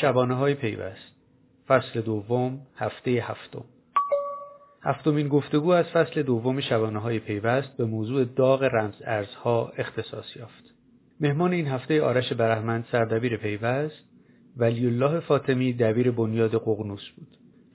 شبانه های پیوست فصل دوم هفته هفتم هفتمین گفتگو از فصل دوم شبانه های پیوست به موضوع داغ رمز ارزها اختصاص یافت. مهمان این هفته آرش برهمند سردبیر پیوست ولی الله فاطمی دبیر بنیاد ققنوس بود.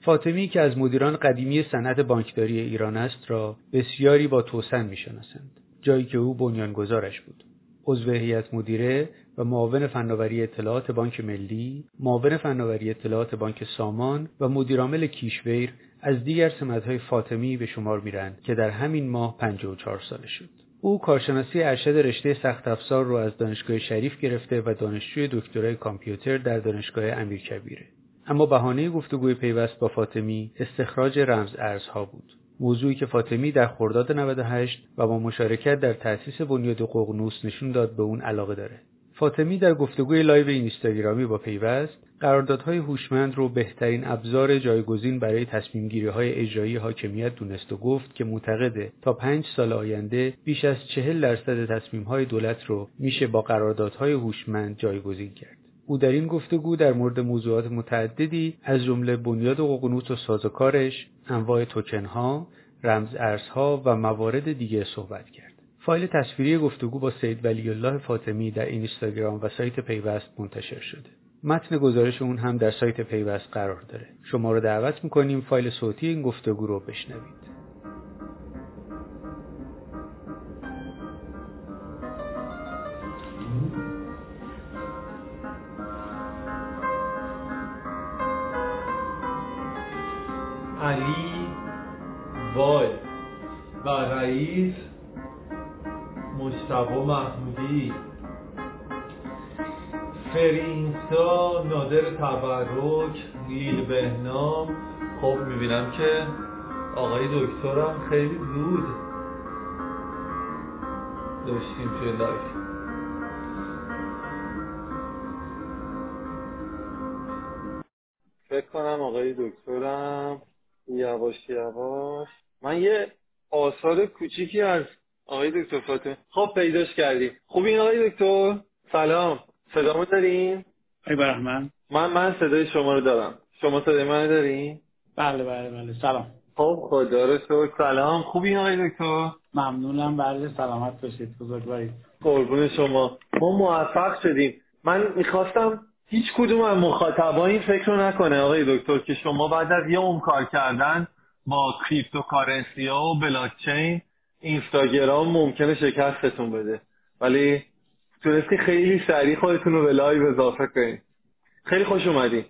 فاطمی که از مدیران قدیمی صنعت بانکداری ایران است را بسیاری با توسن می‌شناسند جایی که او بنیانگذارش بود عضو هیئت مدیره و معاون فناوری اطلاعات بانک ملی، معاون فناوری اطلاعات بانک سامان و مدیرعامل کیشویر از دیگر سمتهای فاطمی به شمار میرند که در همین ماه 54 ساله شد. او کارشناسی ارشد رشته سخت افزار رو از دانشگاه شریف گرفته و دانشجوی دکترای کامپیوتر در دانشگاه امیرکبیره. اما بهانه گفتگوی پیوست با فاطمی استخراج رمز ارزها بود. موضوعی که فاطمی در خرداد 98 و با مشارکت در تأسیس بنیاد ققنوس نشون داد به اون علاقه داره. فاطمی در گفتگوی live اینستاگرامی با پیوست قراردادهای هوشمند رو بهترین ابزار جایگزین برای تصمیم گیری های اجرایی حاکمیت دونست و گفت که معتقده تا پنج سال آینده بیش از چهل درصد تصمیم های دولت رو میشه با قراردادهای هوشمند جایگزین کرد. او در این گفتگو در مورد موضوعات متعددی از جمله بنیاد ققنوس و سازوکارش، انواع توکنها، رمز ارزها و موارد دیگه صحبت کرد. فایل تصویری گفتگو با سید ولی الله فاطمی در اینستاگرام و سایت پیوست منتشر شده. متن گزارش اون هم در سایت پیوست قرار داره. شما رو دعوت می‌کنیم فایل صوتی این گفتگو رو بشنوید. علی وای و رئیس مجتبا محمودی. فرینسا نادر تبرک لیل بهنام. خب می‌بینم که آقای دکترم خیلی زود داشتیم توی لایف. فکر کنم آقای دکترم یواش یواش. من یه آثار کوچیکی از آقای دکتر فاطمه خب پیداش کردیم. خوبین آقای دکتر؟ سلام. صدامو دارین؟ ای برحمن من من صدای شما رو دارم. شما صدای من دارین؟ بله بله بله. سلام. خب خدا رو شکر. سلام. خوبین آقای دکتر؟ ممنونم. بله سلامت باشید. بزرگوارید قربون شما. ما موفق شدیم. من می‌خواستم هیچ کدوم از مخاطبا این فکر رو نکنه آقای دکتر که شما بعد از یه عمر کار کردن با cryptocurrency ها و بلاکچین اینستاگرام ممکنه شکستتون بده. ولی تونستی خیلی سریع خودتون رو به live اضافه کنید خیلی خوش اومدی.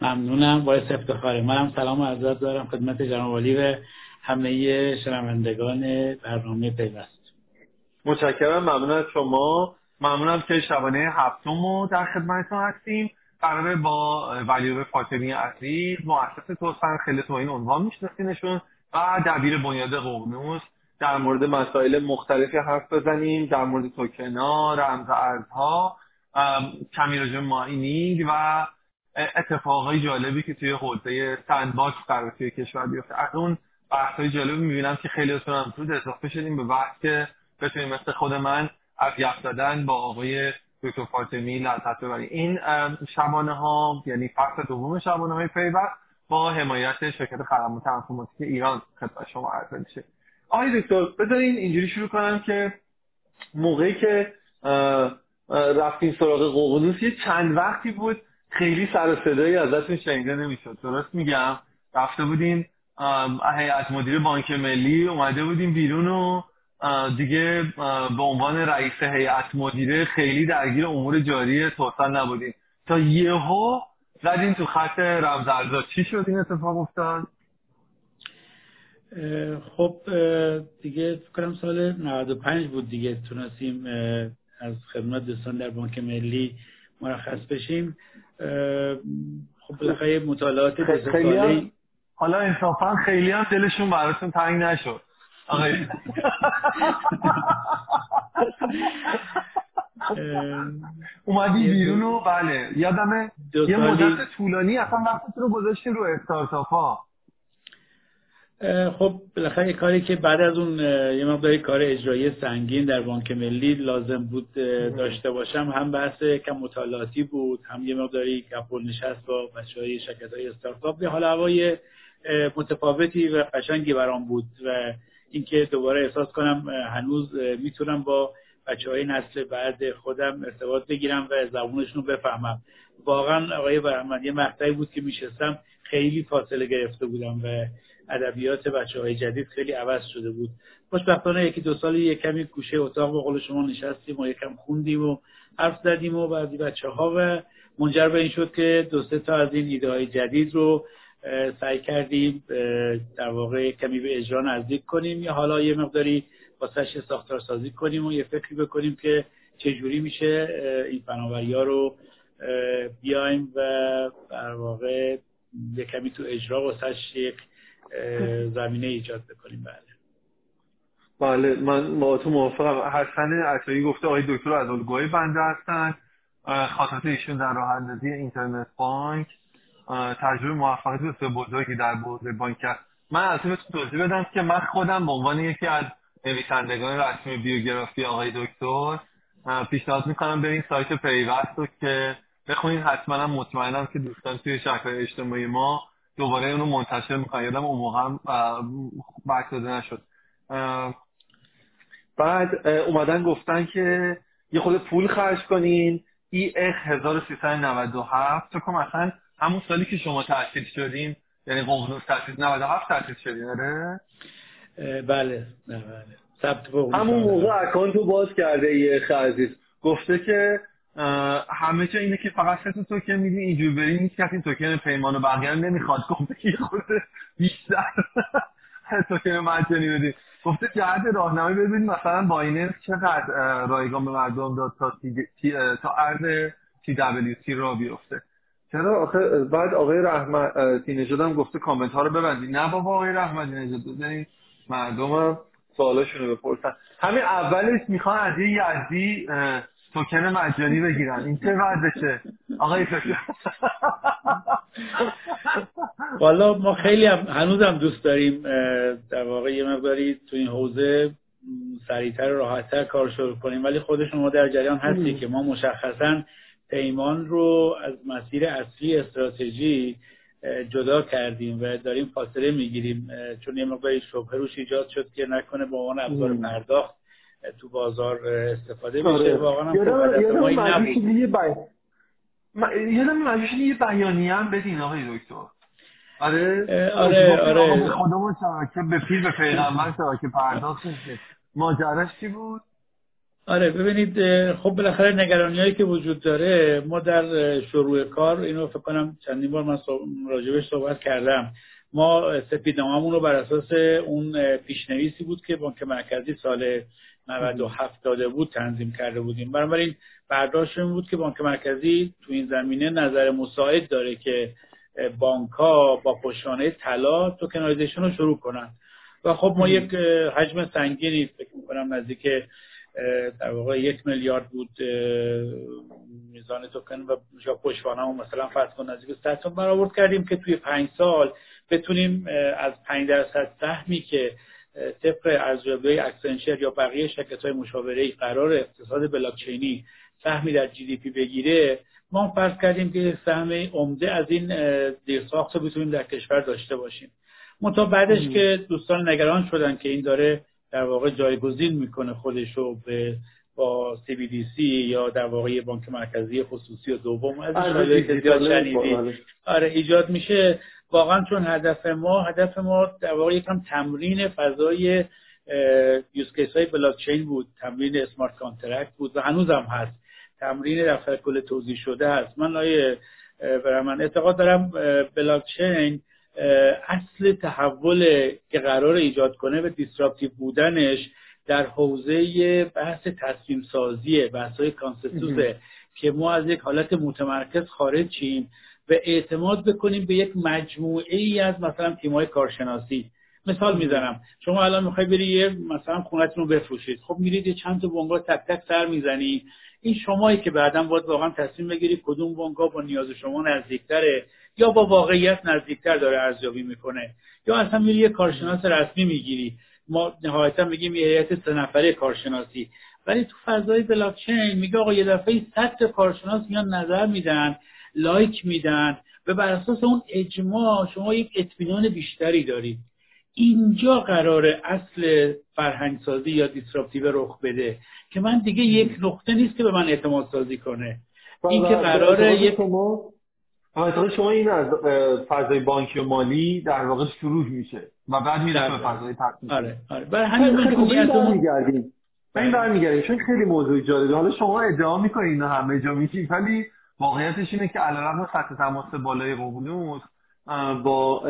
ممنونم. باعث افتخاره منم. سلام و عرض دارم خدمت جناب عالی و همه شنوندگان برنامه پیوست. متشکرم. ممنون از شما. ممنونم که شبانه هفتم رو در خدمتتون هستیم. قراره با ولی‌الله فاطمی عزیز مؤسس توسن خیلی تو این عنوان میشناسینشون و دبیر بنیاد ققنوس در مورد مسائل مختلفی حرف بزنیم در مورد توکنا رمز ارزها کمی راجع mining و اتفاقای جالبی که توی حوزه sandbox قرار توی کشور بیفته. از اون بحثای جالبی می‌بینم که خیلی هم تو اضافه شدیم به بحث که بتونیم مثل خود من از یخ با آقای دکتر فاطمی لذت ببریم این شبانه ها یعنی فصل دوم شبانه های پیوست با حمایت شرکت خدمات انفرماتیک ایران خدمت شما عرضه میشه. آقای دکتر بذارین اینجوری شروع کنم که موقعی که رفتیم سراغ ققنوس یه چند وقتی بود خیلی سر و صدایی ازتون شنیده نمی‌شد. درست میگم؟ رفته بودین هیئت مدیر بانک ملی اومده بودیم بیرون و دیگه به عنوان رئیس هیئت مدیره خیلی درگیر امور جاری توسن نبودین تا یهو زدین تو خط رمزارزا. چی شد این اتفاق افتاد؟ خب دیگه کنم سال 95 بود دیگه تونستیم از خدمت دوستان در بانک ملی مرخص بشیم. خب بالاخره مطالعات خیلی حالا انصافا خیلی هم دلشون براتون تنگ نشد. آقای اومدی بیرون و بله. یادمه یه مدت طولانی اصلا وقتی رو گذاشتی رو استارتاپ ها. خب بالاخره کاری که بعد از اون یه مقداری کار اجرایی سنگین در بانک ملی لازم بود داشته باشم. هم بحث کم مطالعاتی بود هم یه مقداری کپول نشست با بچه های شرکت های استارتاپ. به حال هوای متفاوتی و قشنگی برام بود و اینکه دوباره احساس کنم هنوز می‌تونم با بچه های نسل بعد خودم ارتباط بگیرم و زبونشون رو بفهمم. واقعا آقای برحمد یه مقطعی بود که میشستم خیلی فاصله گرفته بودم و ادبیات بچه های جدید خیلی عوض شده بود. خوشبختانه یکی دو سال یک کمی گوشه اتاق به قول شما نشستیم و یکم خوندیم و حرف زدیم و بعضی بچه ها و منجر به این شد که دو سه تا از این ایده های جدید رو سعی کردیم در واقع کمی به اجرا نزدیک کنیم. یا حالا یه مقداری واسش ساختار سازی کنیم و یه فکری بکنیم که چجوری میشه این فناوری ها رو بیایم و در واقع یه کمی تو اجرا واسش یک زمینه ایجاد بکنیم. بله. بله من با تو موافقم. حسن عطایی گفته آقای دکتر از الگوهای بنده هستن. خاطرات ایشون در راه اندازی اینترنت بانک. تجربه موفقیت بسیار بزرگی در حوزه بانک است. من از این توضیح بدم که من خودم به عنوان یکی از نویسندگان رسمی بیوگرافی آقای دکتر پیشنهاد می‌کنم برین سایت پیوست رو که بخونید. حتما مطمئنم که دوستان توی شبکه اجتماعی ما دوباره اونو منتشر می‌کنن. یادم اون موقع هم بحث داده نشد. بعد اومدن گفتن که یه خود پول خرج کنین. ای اخ 1397 تو که مثلا همون سالی که شما تأسیس شدین یعنی ققنوس تأسیس 97 تأسیس شدین آره؟ بله بله. ثبت همون موقع اکانت رو باز کرده اخ عزیز. گفته که همه چه اینه که فقط سه توکن میدی اینجور بری نیست کسی توکن پیمان و بقیه نمی‌خواد. گفته که خود بیشتر توکن مجانی بدی. گفته جهت راهنمایی ببینید مثلا بایننس چقدر رایگان به مردم داد تا تی تا عرض تی دبلیو تی را بیفته. چرا؟ آخه بعد آقای رحمتی نژاد هم گفته کامنت ها رو ببندید نه بابا آقای رحمتی نژاد بزنید مردم هم سوالاشون رو بپرسن. همین اولش می‌خوان از یه یزدی توکن مجانی بگیرن. این چه وضعشه؟ آقای فکر والا ما خیلی هم هنوزم دوست داریم در واقع یه مقداری تو این حوزه سریعتر و راحتتر کار شروع کنیم. ولی خود شما در جریان هستی که ما مشخصا پیمان رو از مسیر اصلی استراتژی جدا کردیم و داریم فاصله می‌گیریم. چون یه مقداری شبه روش ایجاد شد که نکنه به عنوان ابزار پرداخت تو بازار استفاده میشه. آره. واقعا هم یادم یه بیانیه هم بدین آقای دکتر. آره؟ آره آره خودمون که به پیر به پیغمبر که پرداخت ماجراش چی بود؟ آره ببینید خب بالاخره نگرانی هایی که وجود داره ما در شروع کار اینو فکر کنم چندین بار من راجبش صحبت کردم. ما سپیدنامه‌مون رو بر اساس اون پیشنویسی بود که بانک مرکزی سال 97 داده بود تنظیم کرده بودیم. بنابراین برداشت این بود که بانک مرکزی تو این زمینه نظر مساعد داره که بانک ها با پشتوانه طلا tokenization رو شروع کنن. و خب ما یک حجم سنگینی فکر می‌کنم نزدیک در واقع یک میلیارد بود میزان توکن و جا پشتوانه مثلا فرض کن نزدیک 100 برآورد کردیم که توی پنج سال بتونیم از 5 درصد سهمی که طبق ارزیابی اکسنچر یا بقیه شرکت های مشاوره قرار اقتصاد بلاکچینی سهمی در GDP بگیره ما فرض کردیم که سهم عمده از این زیرساخت رو بتونیم در کشور داشته باشیم. منتها بعدش که دوستان نگران شدن که این داره در واقع جایگزین می‌کنه خودش رو به با سی یا در واقع بانک مرکزی خصوصی و دوم از آره, آره ایجاد میشه. واقعا چون هدف ما هدف ما در واقع یکم تمرین فضای use case های بلاک چین بود. تمرین smart contract بود و هنوز هم هست. تمرین دفتر کل توزیع شده هست. من لایه من اعتقاد دارم بلاک چین اصل تحول که قرار ایجاد کنه و disruptive بودنش در حوزه بحث تصمیم سازی بحث های کانسنسوسه که ما از یک حالت متمرکز خارج چیم و اعتماد بکنیم به یک مجموعه ای از مثلا تیمای کارشناسی. مثال می‌زنم. شما الان می‌خوای بری یه مثلا خونتون رو بفروشید. خب میرید یه چند تا بنگاه تک تک سر می‌زنی. این شمایی که بعدا باید واقعا تصمیم بگیری کدوم بانک با نیاز شما نزدیکتره. یا با واقعیت نزدیکتر داره ارزیابی می‌کنه یا اصلا میری یه کارشناس رسمی می‌گیری. ما نهایتا میگیم یه هیئت سه نفره کارشناسی. ولی تو فضای بلاکچین میگه آقا یه دفعه صد کارشناس میان نظر میدن لایک میدن و بر اساس اون اجماع شما یک اطمینان بیشتری دارید. اینجا قرار اصل فرهنگسازی یا دیسراپتیو رخ بده که من دیگه یک نقطه نیست که به من اعتماد سازی کنه. این که قراره یک شما شما این از فضای بانکی و مالی در واقع شروع میشه و بعد میره به فضای تقسیم آره آره. برای همین من میگردیم این برمیگردیم. چون خیلی موضوع جالبه. حالا شما ادعا می‌کنید اینا همه جا میشید ولی واقعیتش اینه که علیرغم سطح تماس بالای ققنوس با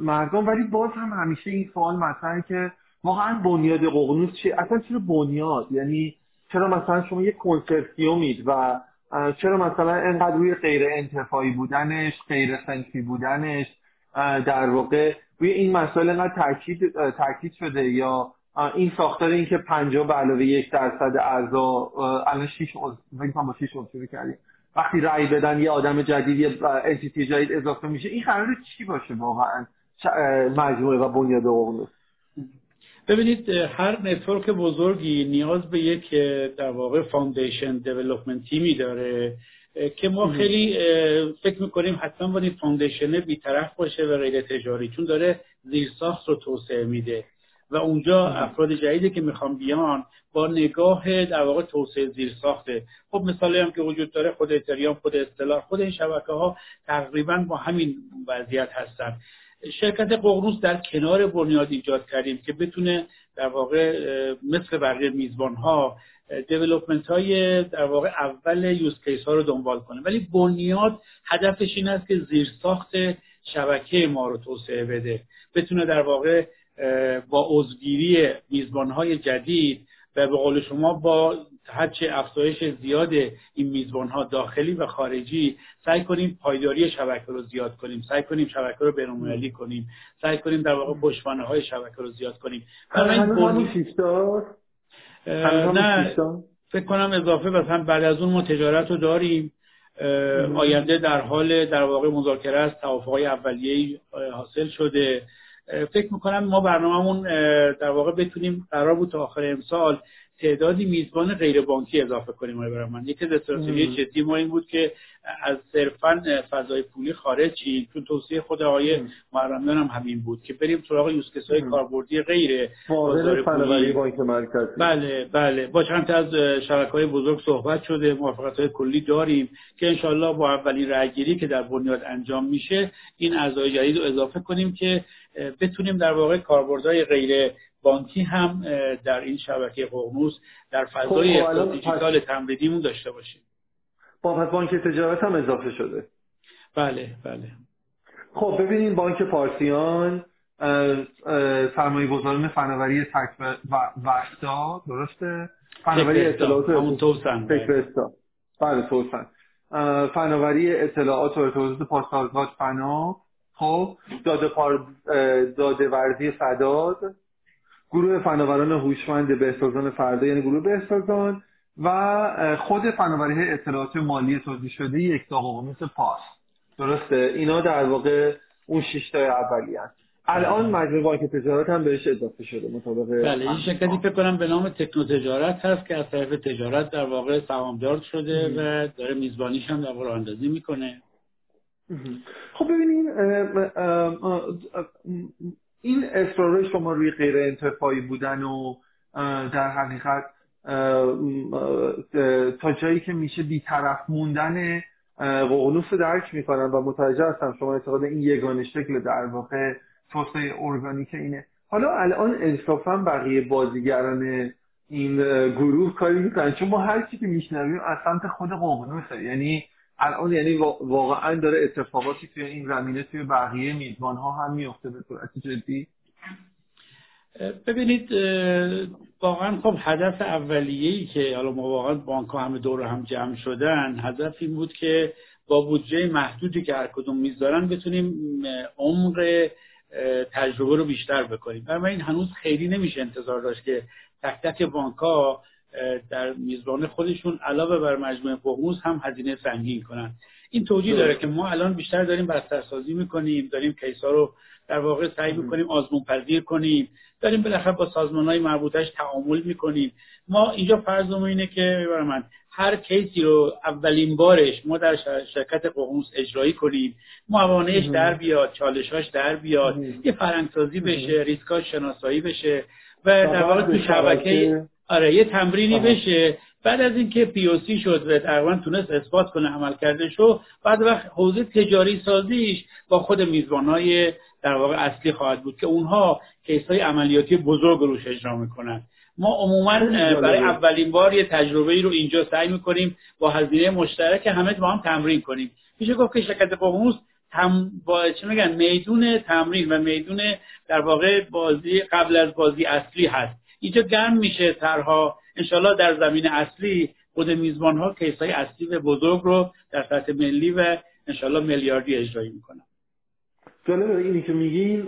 مردم. ولی باز هم همیشه این سوال مطرحه که واقعا بنیاد ققنوس چیه اصلا چرا بنیاد؟ یعنی چرا مثلا شما یک کنسرسیومید و چرا مثلا انقدر روی غیر انتفاعی بودنش غیر صنفی بودنش در واقع روی این مسائل انقدر تاکید تاکید شده یا این ساختار این که 50 به علاوه یک درصد اعضا الان 6 فکر با 6 شروع کردیم. وقتی رأی بدن یه آدم جدید یه entity جدید اضافه میشه این قرار چی باشه واقعا؟ مجموعه و بنیاد ققنوس ببینید هر network بزرگی نیاز به یک در واقع foundation development تیمی داره که ما خیلی فکر می‌کنیم حتما باید foundation بیطرف باشه و غیر تجاری چون داره زیرساخت رو توسعه میده. و اونجا افراد جدیدی که می‌خوان بیان با نگاه در واقع توسعه زیر ساخته خب مثالی هم که وجود داره خود اتریام خود اصطلاح خود این شبکه ها تقریبا با همین وضعیت هستن. شرکت ققنوس در کنار بنیاد ایجاد کردیم که بتونه در واقع مثل بقیه میزبان ها development های در واقع اول use case ها رو دنبال کنه. ولی بنیاد هدفش این است که زیرساخت شبکه ما رو توسعه بده. بتونه در واقع با عضوگیری میزبانهای جدید و به قول شما با هرچه افزایش زیاد این میزبان ها داخلی و خارجی سعی کنیم پایداری شبکه رو زیاد کنیم. سعی کنیم شبکه رو بین‌المللی کنیم. سعی کنیم در واقع پشتوانه های شبکه رو زیاد کنیم. نه. فکر کنم اضافه مثلا بعد از اون ما تجارت رو داریم. آینده در حال در واقع مذاکره است. توافقهای اولیه‌ای حاصل شده. فکر می‌کنم ما برنامهمون در واقع بتونیم قرار بود تا آخر امسال تعدادی میزبان غیر بانکی اضافه کنیم برای من یکی از استراتژی جدی ما این بود که از صرفا فضای پولی خارج چی؟ چون توصیه خود آقای محرمیان هم همین بود که بریم سراغ یوزکس های کاربردی غیر بازار پولی. بانک مرکزی. بله بله. با چند از شبکه های بزرگ صحبت شده موافقت های کلی داریم که انشالله با اولین رأیگیری که در بنیاد انجام میشه این اعضای جدید رو اضافه کنیم که بتونیم در واقع کاربردهای غیر بانکی هم در این شبکه ققنوس در فضای خب دیجیتال تمریدیمون داشته باشیم. با پس بانک تجارت هم اضافه شده. بله بله. خب ببینید بانک پارسیان سرمایه گذاران فناوری تک و وحدا درسته؟ فناوری اطلاعات همون توسن بله توسن فناوری اطلاعات و ارتباطات پاسارگاد فنا. خب داده, پار... داده ورزی فداد گروه فناوران هوشمند بهسازان فردا یعنی گروه بهسازان و خود فناوری اطلاعات مالی توضیح شده یک مثل پاس. درسته. اینا در واقع اون شش تا اولی هست الان مجموع بانک تجارت هم بهش اضافه شده مطابق بله این شرکتی فکر کنم به نام تکنو تجارت هست که از طرف تجارت در واقع سهامدار شده و داره میزبانیش هم در واقع اندازی می‌کنه. خب ببینید این اصرار شما روی غیر انتفاعی بودن و در حقیقت تا جایی که میشه بیطرف موندن ققنوس رو درک می‌کنم و متوجه هستم شما اعتقاد این یگانه شکل در واقع توسعه ارگانیک اینه. حالا الان انصافا بقیه بازیگران این گروه کاری می‌کنن چون ما هر چی که میشنویم از سمت خود ققنوسه. یعنی الان یعنی واقعا داره اتفاقاتی توی این زمینه توی بقیه میزبان ها هم میفته به صورت جدی؟ ببینید واقعا خب هدف اولیه‌ای که حالا ما واقعا بانک ها همه دور هم جمع شدن هدف این بود که با بودجه محدودی که هر کدوم می‌ذارن بتونیم عمق تجربه رو بیشتر بکنیم. این هنوز خیلی نمیشه انتظار داشت که تک تک بانک در میزبان خودشون علاوه بر مجموعه ققنوس هم هزینه سنگین کنن. این توجیه داره که ما الان بیشتر داریم بسترسازی می‌کنیم داریم کیسا رو در واقع سعی می‌کنیم آزمون پذیر کنیم. داریم بالاخره با سازمان های مربوطش تعامل می‌کنیم. ما اینجا فرضمون اینه که برای من هر کیسی رو اولین بارش ما در شرکت ققنوس اجرایی کنیم موانعش در بیاد چالشاش در بیاد یه فرنگسازی بشه ریسکاش شناسایی بشه و در واقع تو شبکه آره یه تمرینی بشه. بعد از اینکه پی او سی شد و تقریبا تونست اثبات کنه عمل کرده شو بعد وقت حوزه تجاری سازیش با خود میزبانهای در واقع اصلی خواهد بود که اونها کیس های عملیاتی بزرگ روش اجرا می‌کنن. ما عموما برای اولین بار یه تجربه ای رو اینجا سعی می‌کنیم با هزینه مشترک همه با هم تمرین کنیم. میشه گفت که شرکت ققنوس تم با چه میگن میدون تمرین و میدون در واقع بازی قبل از بازی اصلی هست. اینجا گرم میشه ترها انشالله در زمین اصلی خود میزبان ها کیس های اصلی و بزرگ رو در سطح ملی و انشالله میلیاردی اجرایی می‌کنن. جالبه اینی که میگین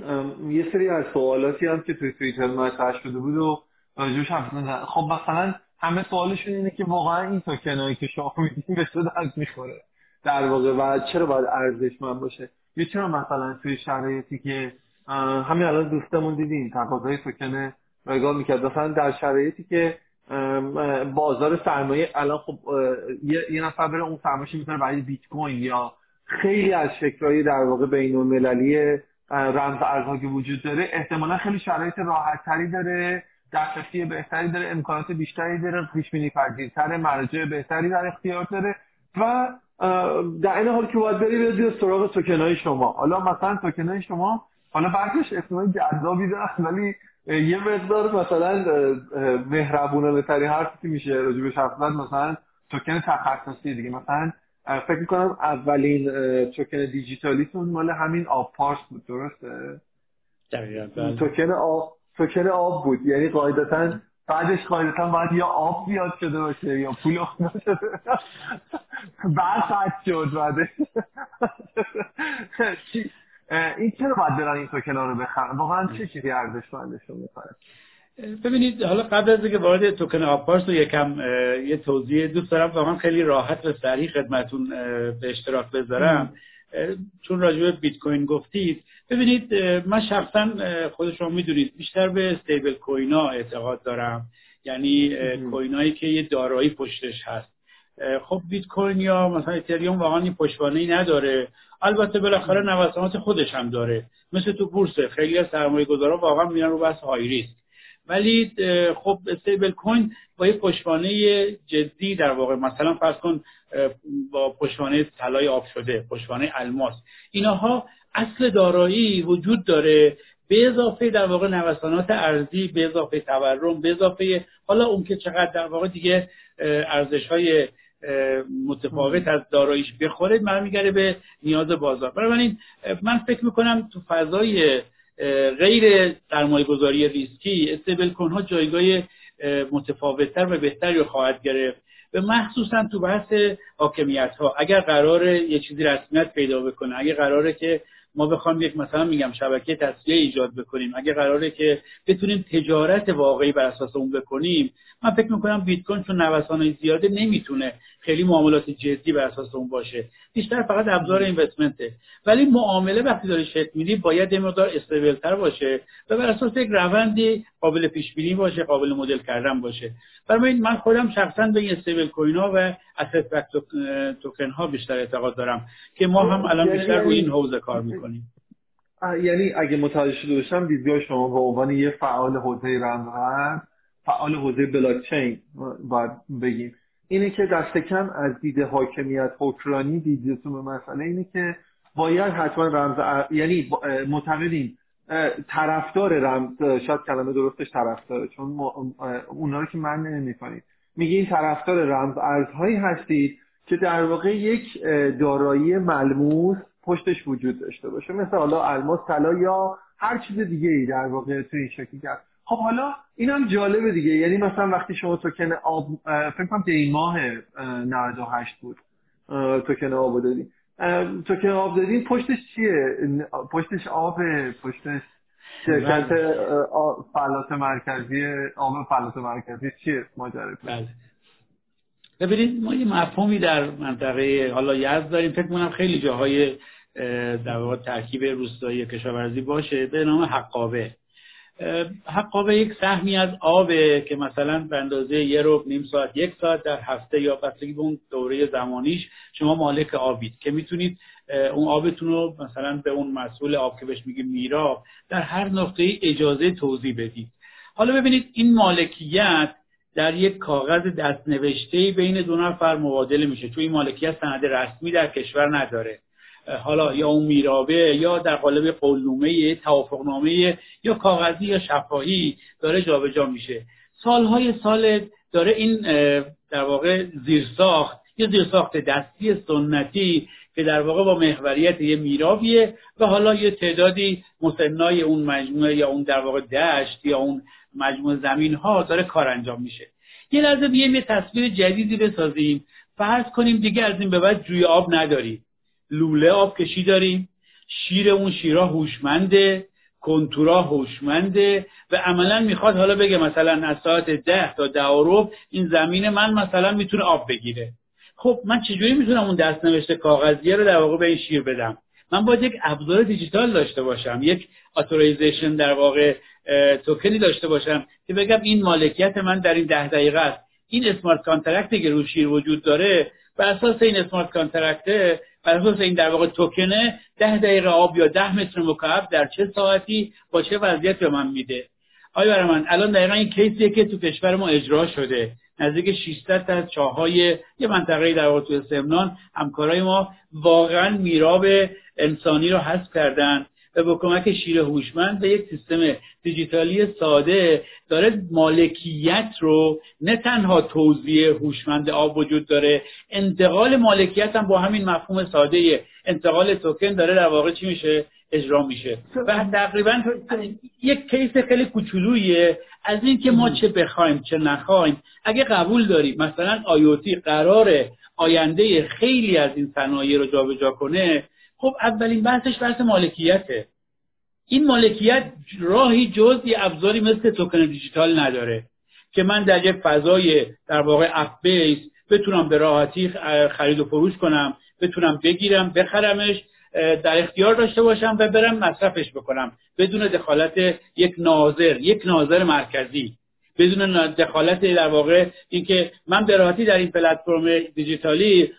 یه سری از سوالاتی هم که توی توییتر مطرح شده بود و راجبش هم خب مثلا همه سوالشون اینه که واقعا این توکنایی که شما میدین به چه درد می‌خوره؟ در واقع و چرا باید ارزشمند باشه؟ یا چرا مثلا توی شرایطی که همین الان دوستمون دیدین تقاضای توکن نگاه می‌کرد. مثلا در شرایطی که بازار سرمایه الان خب یه, نفر بره اون سرمایه می‌تونه برای بیت کوین یا خیلی از فکرهای در واقع بین المللی رمز ارزها که وجود داره احتمالا خیلی شرایط راحت تری داره دسترسی بهتری داره امکانات بیشتری داره پیش بینی پذیرتر مرجع بهتری در اختیار داره و در این حال که باید بری سراغ توکنای شما. حالا مثلا توکنای شما حالا بعدش اسمای جذابی دارن ولی یه مقدار مثلا مهربونانه ترین حرفی که میشه راجبش حرف مثلا توکن تخصصی دیگه. مثلا فکر می‌کنم اولین توکن دیجیتالیتون مال همین آب پارس بود درسته؟ دقیقا توکن آب توکن آب بود. یعنی قاعدتا بعدش قاعدتا باید یا آب بیاد شده باشه یا پول اخنا شده بعد شد بعدش. این چرا باید برن این توکن ها رو بخرن؟ واقعا چه چیزی ارزشمندشون می‌کنه ببینید حالا قبل از اینکه وارد توکن آپارس رو یکم یه توضیح دوست دارم واقعا خیلی راحت و سریع خدمتون به اشتراک بذارم. چون راجع به بیت کوین گفتید ببینید من شخصا خود شما می‌دونید بیشتر به استیبل کوین ها اعتقاد دارم. یعنی کوین هایی که یه دارایی پشتش هست. خب بیت کوین یا مثلا اتریوم واقعا این پشتوانه نداره. البته بالاخره نوسانات خودش هم داره. مثل تو بورس خیلی از سرمایه گذارا واقعا میرن رو بس های ریسک. ولی خب استیبل کوین با یه پشتوانه جدی در واقع مثلا فرض کن با پشتوانه طلای آب شده پشتوانه الماس. اینها اصل دارایی وجود داره. به اضافه در واقع نوسانات ارزی به اضافه تورم به اضافه حالا اون که چقدر در واقع دیگه ارزش های متفاوت از داراییش بخوره من میگره به نیاز بازار. بنابراین من فکر می‌کنم تو فضای غیر سرمایه گذاری ریسکی استیبل ها جایگاه متفاوتتر و بهتری رو خواهد گرفت. و مخصوصا تو بحث حاکمیت ها اگر قرار یه چیزی رسمیت پیدا بکنه اگر قراره که ما بخوام یک مثلا میگم شبکه تصویه ایجاد بکنیم اگه قراره که بتونیم تجارت واقعی بر اساس اون بکنیم من فکر می‌کنم بیت کوین چون نوسانای زیاده نمی‌تونه خیلی معاملات جدی بر اساس اون باشه. بیشتر فقط ابزار اینوستمنته. ولی معامله وقتی داره شکل میدی باید یه مقدار استیبلتر باشه و بر اساس یک روندی قابل پیش بینی باشه قابل مدل کردن باشه. برای من خودم شخصا به این استیبل کوین ها و اسست بک توکن ها بیشتر اعتقاد دارم که ما هم الان بیشتر روی این حوزه کار می‌کنیم. یعنی اگه متوجه شده باشم دیدگاه شما به عنوان یه فعال حوزه رمز فعال حوزه بلاکچین باید بگیم. اینه که دست کم از دید حاکمیت حکرانی به مسئله اینه که باید حتما رمز یعنی معتقدیم طرفدار رمز شاید کلمه درستش طرفداره چون اونا رو که من نمی‌کنید میگه این طرفدار رمز ارزهایی هستید که در واقع یک دارایی ملموس پشتش وجود داشته باشه. مثل حالا الماس طلا یا هر چیز دیگه ای در واقع تو این شکلی کرد خب حالا این هم جالبه دیگه. یعنی مثلا وقتی شما توکن آب فکر کنم دی ماه 98 بود. توکن آب دادین. توکن آب دادین پشتش چیه؟ پشتش آب پشتش شرکت فلات مرکزی آب فلات مرکزی چیه؟ ماجرا بله. ببینید ما یه مفهومی در منطقه حالا یزد داریم. فکر کنم خیلی جاهای در واقع ترکیب روستایی کشاورزی باشه به نام حقابه. حقابه یک سهمی از آبه که مثلا به اندازه یه رو نیم ساعت یک ساعت در هفته یا بستگی به اون دوره زمانیش شما مالک آبید. که می‌تونید اون آبتون رو مثلا به اون مسئول آب که بهش میگه میراب در هر نقطه اجازه توضیح بدید. حالا ببینید این مالکیت در یک کاغذ دست نوشته بین دو نفر مبادله میشه. چون این مالکیت سند رسمی در کشور نداره. حالا یا اون میرابه یا در قالب قولنامه توافقنامه یا کاغذی یا شفاهی داره جابجا میشه. سالهای سال داره این در واقع زیرساخت یه زیرساخت دستی سنتی که در واقع با محوریت یه میرابیه و حالا یه تعدادی مسنای اون مجموعه یا اون در واقع دشت یا اون مجموعه زمین ها داره کار انجام میشه. یه لحظه بیایم یه تصویر جدیدی بسازیم. فرض کنیم دیگه از این به بعد جوی آب نداریم. لوله آب کشی داریم. شیر اون شیرا هوشمنده کنتور هوشمنده و عملا می‌خواد حالا بگه مثلا از ساعت ده تا ده این زمین من مثلا می‌تونه آب بگیره. خب من چجوری می‌تونم اون دست نوشته کاغذیه رو در واقع به این شیر بدم؟ من باید یک ابزار دیجیتال داشته باشم یک authorization در واقع توکنی داشته باشم که بگم این مالکیت من در این ده دقیقه است. این smart contract ی که رو شیر وجود داره بر اساس این smart contract ه بر اساس این در واقع توکنه ده دقیقه آب یا ده متر مکعب در چه ساعتی با چه وضعیت به من میده. آیا برای من؟ الان دقیقا این کیسیه که تو کشور ما اجرا شده. نزدیک 600 از چاهای یه منطقه در واقع تو سمنان همکارای ما واقعا میراب انسانی رو حذف کردن. و با کمک شیر هوشمند به یک سیستم دیجیتالی ساده داره مالکیت رو نه تنها توزیع هوشمند آب وجود داره انتقال مالکیت هم با همین مفهوم ساده انتقال توکن داره در واقع چی میشه؟ اجرا میشه. و تقریبا یک کیس خیلی کوچولویه. از اینکه ما چه بخوایم چه نخوایم اگه قبول داریم مثلا آیوتی قرار آینده خیلی از این صنایع رو جابجا کنه خب اولین بحثش بحث مالکیته. این مالکیت راهی جز یه ابزاری مثل توکن دیجیتال نداره که من در یک فضای در واقع اپ بیس بتونم به راحتی خرید و فروش کنم بتونم بگیرم بخرمش در اختیار داشته باشم و برم مصرفش بکنم. بدون دخالت یک ناظر یک ناظر مرکزی. بدون دخالت در واقع اینکه من به راحتی در این پلتفرم دیجیتالی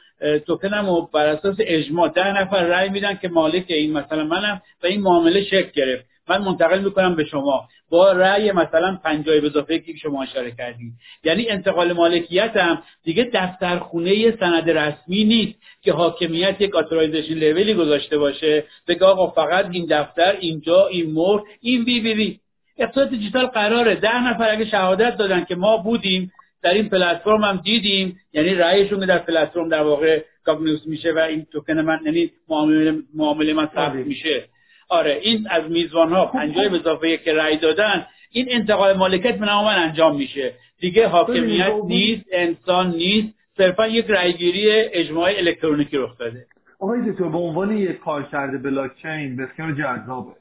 توکنم و بر اساس اجماع ده نفر رأی میدن که مالک این مثلا منم و این معامله شکل گرفت. من منتقل می‌کنم به شما. با رأی مثلا پنجاه اضافه که شما اشاره کردید یعنی انتقال مالکیت هم دیگه دفترخونه سند رسمی نیست که حاکمیت یک authorization level ی گذاشته باشه. بگه آقا فقط این دفتر اینجا این مر این بی بی بی اقتصاد دیجیتال قراره. ده نفر اگه شهادت دادن که ما بودیم در این پلتفرم هم دیدیم یعنی رأیشون در پلتفرم در واقع consensus میشه و این توکن من یعنی معامله معامله من ثبت میشه. آره اگه از میزبان ها پنجاه به اضافه که رأی دادن این انتقال مالکیت به نام من انجام میشه. دیگه حاکمیت نیست انسان نیست صرفا یک رأیگیری اجماعی الکترونیکی رخ داده. آقای دکتر به عنوان یک کارکرد بلاک چین بسیار جذابه.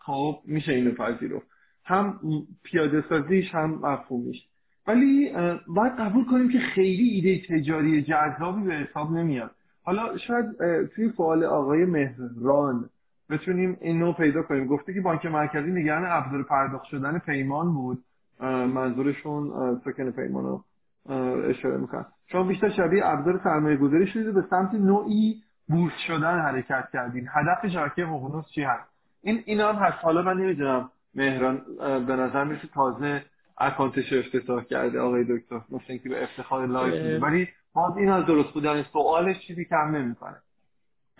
خب میشه اینو پذیرفت هم پیاده سازیش هم مفهومیش. ولی باید قبول کنیم که خیلی ایده تجاری جذابی به حساب نمیاد. حالا شاید توی فعال آقای مهران بتونیم اینو پیدا کنیم. گفته که بانک مرکزی نگران ابزار پرداخت شدن پیمان بود. منظورشون توکن پیمان رو اشاره می‌کنن شما بیشتر شبیه ابزار سرمایه گذاری شدید به سمت نوعی بورس شدن حرکت کردین. هدف شبکه ققنوس چی هست؟ این اینا هم هست. حالا من نمی‌دونم مهران به نظر میشه تازه اکانتش افتتاح کرده آقای دکتر. مثل اینکه به افتخار لایو ولی باز این از درست بودن سوالش چیزی کم نمی‌کنه.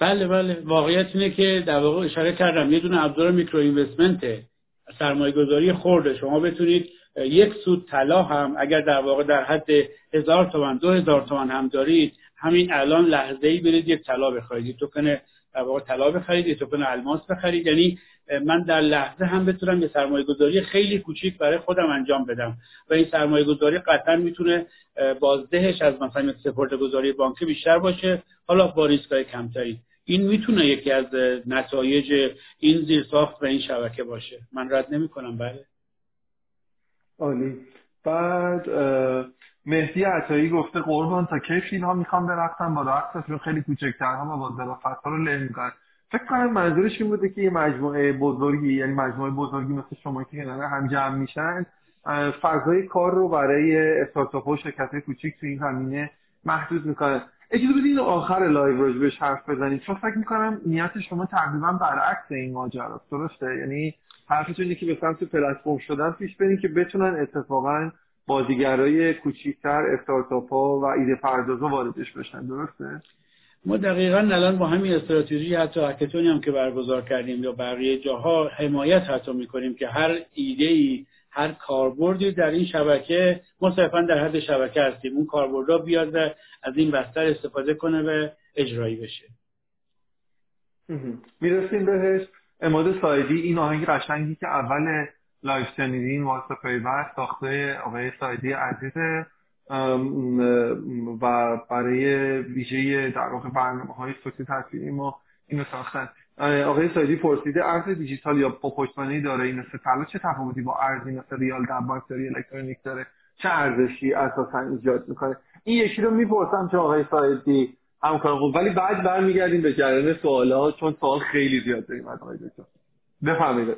بله بله. واقعیت اینه که در واقع اشاره کردم. یه دونه ابزار میکرو اینوستمنته سرمایه گذاری خورده شما بتونید یک سود طلا هم اگر در واقع در حد هزار تومن دو هزار تومن هم دارید همین الان لحظه ای برید یک طلا بخرید. توکن در واقع طلا بخرید توکن الماس بخرید. یعنی من در لحظه هم بتونم یه سرمایه گذاری خیلی کوچیک برای خودم انجام بدم. و این سرمایه گذاری قطعا می‌تونه بازدهش از مثلا سپورت گذاری بانکی بیشتر باشه حالا با ریسک های کمتری. این می‌تونه یکی از نتایج این زیرساخت و این شبکه باشه. من رد نمی کنم بله. عالی. بعد مهدی عطایی گفته قربان تا کی فیل ها می‌خوام برفتن با رقصشون خیلی کوچکترها و با ظرافت ها رو له فکر کنم منظورش این بوده که یه مجموعه بزرگی یعنی مجموعه بزرگی مثل شما که کنار هم جمع میشن فضای کار رو برای استارتاپ و شرکت کوچیک تو این زمینه محدود می‌کنه. اجازه بدین آخر لایو بهش حرف بزنید چون فکر می‌کنم نیت شما تقریبا برعکس این ماجرا درسته؟ یعنی حرفتون که به سمت پلتفرم شدن پیش برین که بتونن اتفاقا بازیگرای کوچیکتر استارتاپ ها و ایده پردازا واردش بشن. درسته؟ ما دقیقا الان با همین استراتژی حتی هکاتونی هم که برگزار کردیم یا بقیه جاها حمایت حتی می‌کنیم که هر ایده ای هر کاربردی در این شبکه ما صرفا در حد شبکه هستیم. اون کاربردها بیاد و از این بستر استفاده کنه و اجرایی بشه. می‌رسیم بهش. عماد ساعدی این آهنگ قشنگی که اول لایو شنیدین واسه پیوست ساخته آقای ساعدی عزیز. و برای ویژه در واقع برنامه های صوتی تصویری ما اینو ساختن. آقای ساعدی پرسیده ارز دیجیتال با پشتوانه دارایی طلا چه تفاوتی با ارزی مثل ریال در باکتری الکترونیک داره؟ چه ارزشی اساسا ایجاد می‌کنه؟ این یکی رو می‌پرسم چه آقای سایدی همکار خوب ولی بعد برمیگردیم به جریان سوالا چون سوال خیلی زیاد داریم از آقای دکتر. بفهمید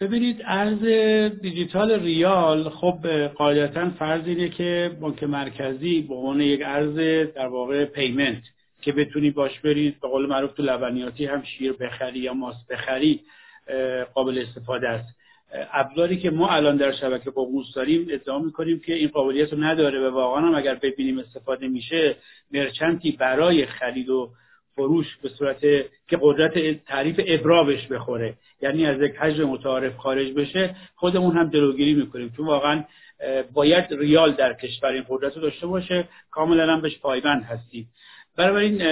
ببینید ارز دیجیتال ریال خب قاعدتا فرض اینه که بانک مرکزی به عنوان یک ارز در واقع پیمنت که بتونی باش برید به قول معروف تو لبنیاتی هم شیر بخری یا ماست بخری قابل استفاده است. ابزاری که ما الان در شبکه ققنوس داریم ادعا می‌کنیم که این قابلیت رو نداره و واقعا هم اگر ببینیم استفاده میشه مرچنتی برای خرید و فروش به صورت که قدرت تعریف ابرابش بخوره. یعنی از یک حجم متعارف خارج بشه خودمون هم جلوگیری می‌کنیم. چون واقعا باید ریال در کشور این قدرت رو داشته باشه کاملا هم بهش پایبند هستیم. این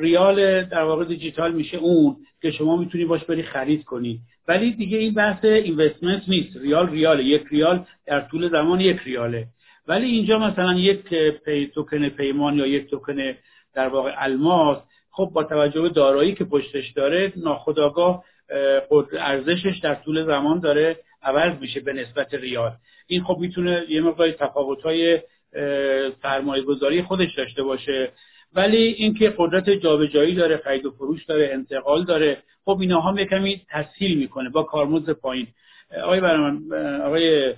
ریال در واقع دیجیتال میشه اون که شما می‌تونی باش بری خرید کنی. ولی دیگه این بحث investment نیست. ریال ریال یک ریال در طول زمان یک ریاله. ولی اینجا مثلا یک پی توکن پیمان یا یک توکن در واقع الماس خب با توجه به دارایی که پشتش داره ناخودآگاه ارزشش در طول زمان داره عوض میشه به نسبت ریال. این خب می‌تونه یه مقدار تفاوت‌های سرمایه گذاری خودش داشته باشه. ولی اینکه قدرت جابجایی داره خرید و فروش داره انتقال داره خب اینها هم کمی تسهیل می‌کنه با کارمزد پایین. آقای برمان آقای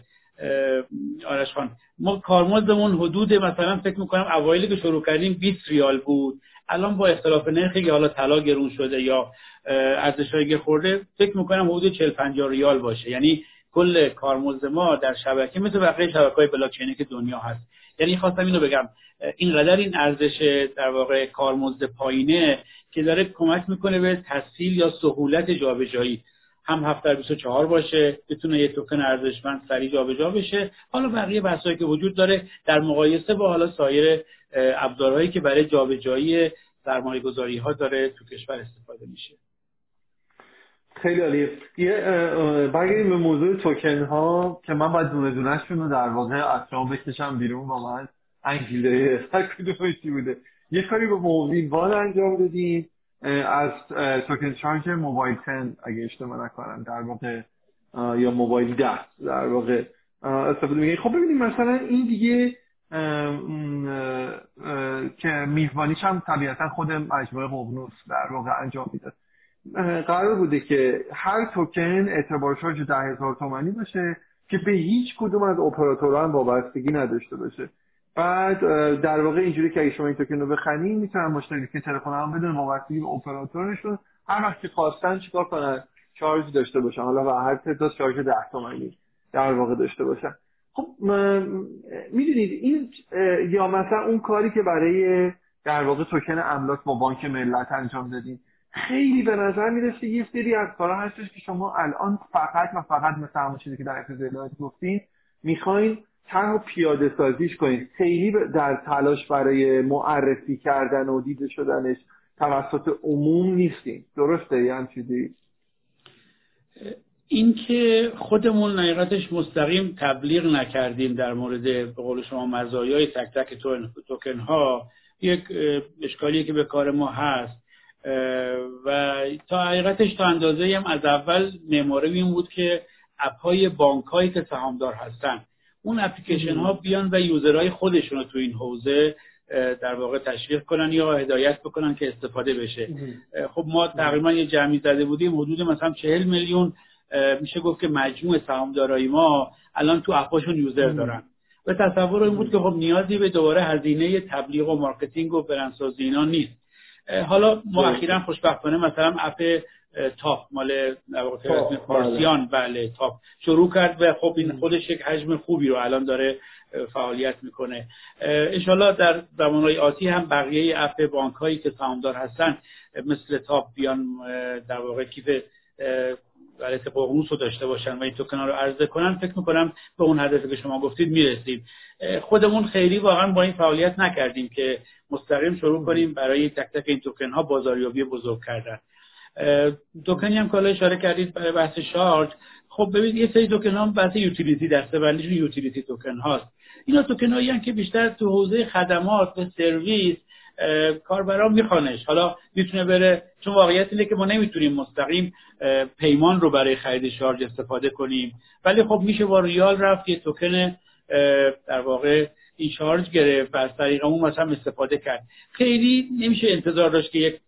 آرش خان ما کارمزدمون حدود مثلا فکر می‌کنم اوایلی که شروع کردیم 20 ریال بود. الان با اختلاف نرخی که حالا طلا گرون شده یا ارزش های خورده فکر می‌کنم حدود 40 50 ریال باشه. یعنی کل کارمزد ما در شبکه مثل بقیه شبکه های بلاکچینی که دنیا هست. یعنی خواستم اینو بگم. اینقدر این ارزش در واقع کارمزد پایینه که داره کمک می‌کنه به تسهیل یا سهولت جابجایی. هم 7 در 24 باشه بتونه یه توکن ارزشمند سریع جابجا بشه. حالا بقیه بحثایی که وجود داره در مقایسه با حالا سایر ابزارهایی که برای جابجایی سرمایه گذاری ها داره تو کشور استفاده میشه. خیلی عالی یه برگردیم به موضوع توکن ها که من باید دونه دونهشون رو در واقع از شما بکشم بیرون با من انگیزه هر کدومشی بوده. یه کاری به مووین وان انجام دادیم. از توکن چارج موبایل 10 اگه اشتباه نکنم در واقع یا موبایل 10 در واقع استفاده میگه خب ببینیم مثلا این دیگه که میزبانیش هم طبیعتا خود مجموعه ققنوس در واقع انجام می‌داد. قرار بوده که هر توکن اعتبار شارژ ده هزار تومنی باشه که به هیچ کدوم از اپراتورها وابستگی نداشته باشه. بعد در واقع اینجوری که اگه شما این توکن رو بخرین می‌تونن مشتری که تلفن هم بدون وابستگی به اپراتورشون. هر وقت که خواستن چیکار کنن؟ چارج داشته باشن. حالا و هر تعداد چارج ده تومنی در واقع داشته باشن. خب می‌دونید این یا مثلا اون کاری که برای در واقع توکن املاک با بانک ملت انجام دادیم خیلی به نظر می‌رسه یه سری از کارا هستش که شما الان فقط و فقط مثل همون چیزی که در ابتدای گفتین می‌خواین طرح پیاده سازیش کنید خیلی در تلاش برای معرفی کردن و دیده شدنش توسط عموم نیستیم درسته؟ یه هم چیزی اینکه خودمون نقیقتش مستقیم تبلیغ نکردیم در مورد به قول شما مزایای تک تک توکن ها یک اشکالی که به کار ما هست. و تا حقیقتش تا اندازه هم از اول معماره این بود که اپ های بانک هایی که سهامدار هستن اون اپلیکیشن ها بیان و یوزرهای خودشون رو تو این حوزه در واقع تشویق کنن یا هدایت بکنن که استفاده بشه. خب ما تقریبا یه جمعی زده بودیم حدود مثلا چهل میلیون میشه گفت که مجموع سهامدارای ما الان تو اپاشون یوزر دارن. و تصور این بود که خب نیازی به دوباره هزینه تبلیغ و marketing و برندسازی اینا نیست. حالا ما اخیرا خوشبختانه مثلا اپ تاپ مال بله. پارسیان بله تاپ شروع کرد و خب این خودش یک حجم خوبی رو الان داره فعالیت می‌کنه. انشالله در زمانهای آتی هم بقیه اپ بانک هایی که سهامدار هستن مثل تاپ بیان در واقع کیف برای ققنوس رو داشته باشن و این توکن رو عرضه کنن فکر می‌کنم به اون هدفی که شما گفتید می‌رسیم. خودمون خیلی واقعا با این فعالیت نکردیم که مستقیم شروع کنیم برای تک تک این توکن ها بازاریابی بزرگ کردن. توکنی هم که اشاره کردید برای بحث شارژ. خب ببینید یه سری توکن ها بحث utility دسته بندیشون utility توکن هاست. اینا توکن هایی که بیشتر تو حوزه خدمات و سرویس کاربران میخوانش. حالا می‌تونه بره چون واقعیت اینه که ما نمی‌تونیم مستقیم پیمان رو برای خرید شارژ استفاده کنیم. ولی خب میشه با ریال رفت یه توکن در واقع این شارژ گرفت و از طریق اون مثلا استفاده کرد. خیلی نمیشه انتظار داشت که یک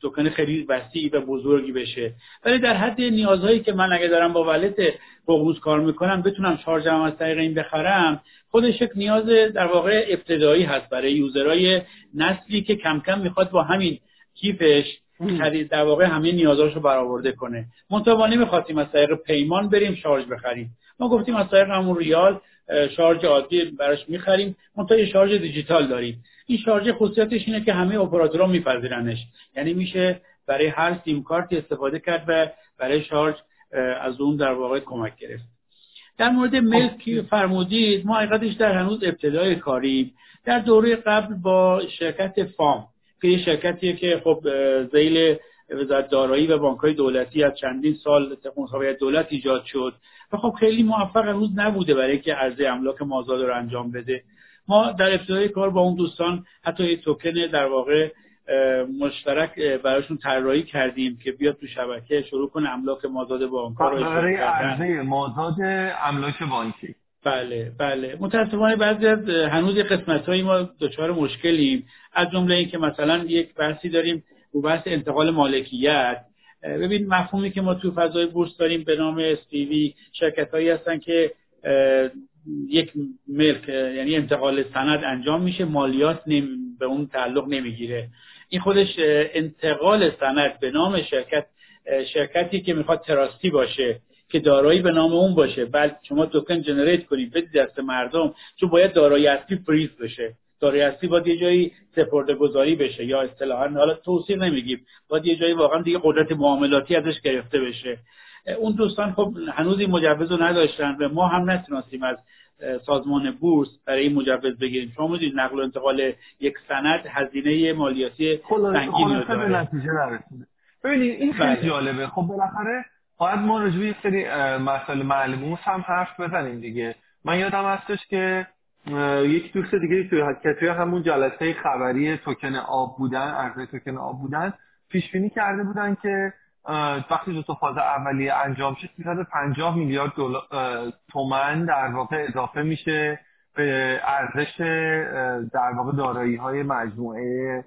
توکن خیلی وسیعی و بزرگی بشه. ولی در حد نیازهایی که من اگه دارم با ولت بغوز کار می‌کنم بتونم شارژم از طریق این بخرم خودش یک نیاز در واقع ابتدایی هست برای یوزرهای نسلی که کم کم می‌خواد با همین کیفش خرید در واقع همه نیازاشو برآورده کنه. منتها ما نمی‌خواستیم از طریق پیمان بریم شارژ بخریم. ما گفتیم از طریق همون ریال شارژ عادی براش می‌خریم. منتها یه شارژ دیجیتال داریم. این شارژ خصوصیتش اینه که همه اپراتورها میپذیرنش. یعنی میشه برای هر سیم کارتی استفاده کرد و برای شارژ از اون در واقع کمک گرفت. در مورد ملک که فرمودید ما حقیقتش در هنوز ابتدای کاریم. در دوره قبل با شرکت فام که یه شرکتیه که خب زیل وزارت دارایی و بانکهای دولتی از چندین سال مصابه دولت ایجاد شد. و خب خیلی موفق هنوز نبوده برای که عرضه املاک مازاد رو انجام بده. ما در ابتدای کار با اون دوستان حتی یه توکن در واقع مشترک براشون طراحی کردیم که بیاد تو شبکه شروع کنه املاک مازاد بانک‌ها رو عرضه مازاد املاک بانکی. بله بله. متاسفانه بعضی از هنوز قسمت های ما دچار مشکلیم. از جمله اینکه مثلا یک بحثی داریم رو بحث انتقال مالکیت. ببین مفهومی که ما تو فضای بورس داریم به نام استیوی شرکت هایی هستن که یک ملک یعنی انتقال سند انجام میشه مالیات به اون تعلق نمی‌گیره. این خودش انتقال سند به نام شرکت شرکتی که می‌خواد تراستی باشه که دارایی به نام اون باشه. بعد شما توکن جنریت کنید بدید دست مردم چون باید دارایی اصلی فریز بشه. دارایی اصلی باید یه جایی سپرده گذاری بشه یا اصطلاحا حالا توصیح نمیگیم باید یه جایی واقعا دیگه قدرت معاملاتی ازش گرفته بشه. اون دوستان خب هنوز این مجوز رو نداشتن و ما هم نتونستیم از سازمان بورس برای این مجوز بگیریم. شما می‌دونید نقل و انتقال یک سند هزینه مالیاتی سنگینی رو داره ببینید این خیلی بله. جالبه. خب بالاخره باید ما رجوع یک سری مسائل ملموس هم حرف بزنیم دیگه. من یادم هستش که یک دوست دیگه توی توی همون جلسه خبری توکن آب بودن عرضه توکن آب بودن پیش بینی کرده بودن که وقتی دو تا فاز اولیه انجام شد 350 میلیارد تومن در واقع اضافه میشه به ارزش در واقع دارایی های مجموعه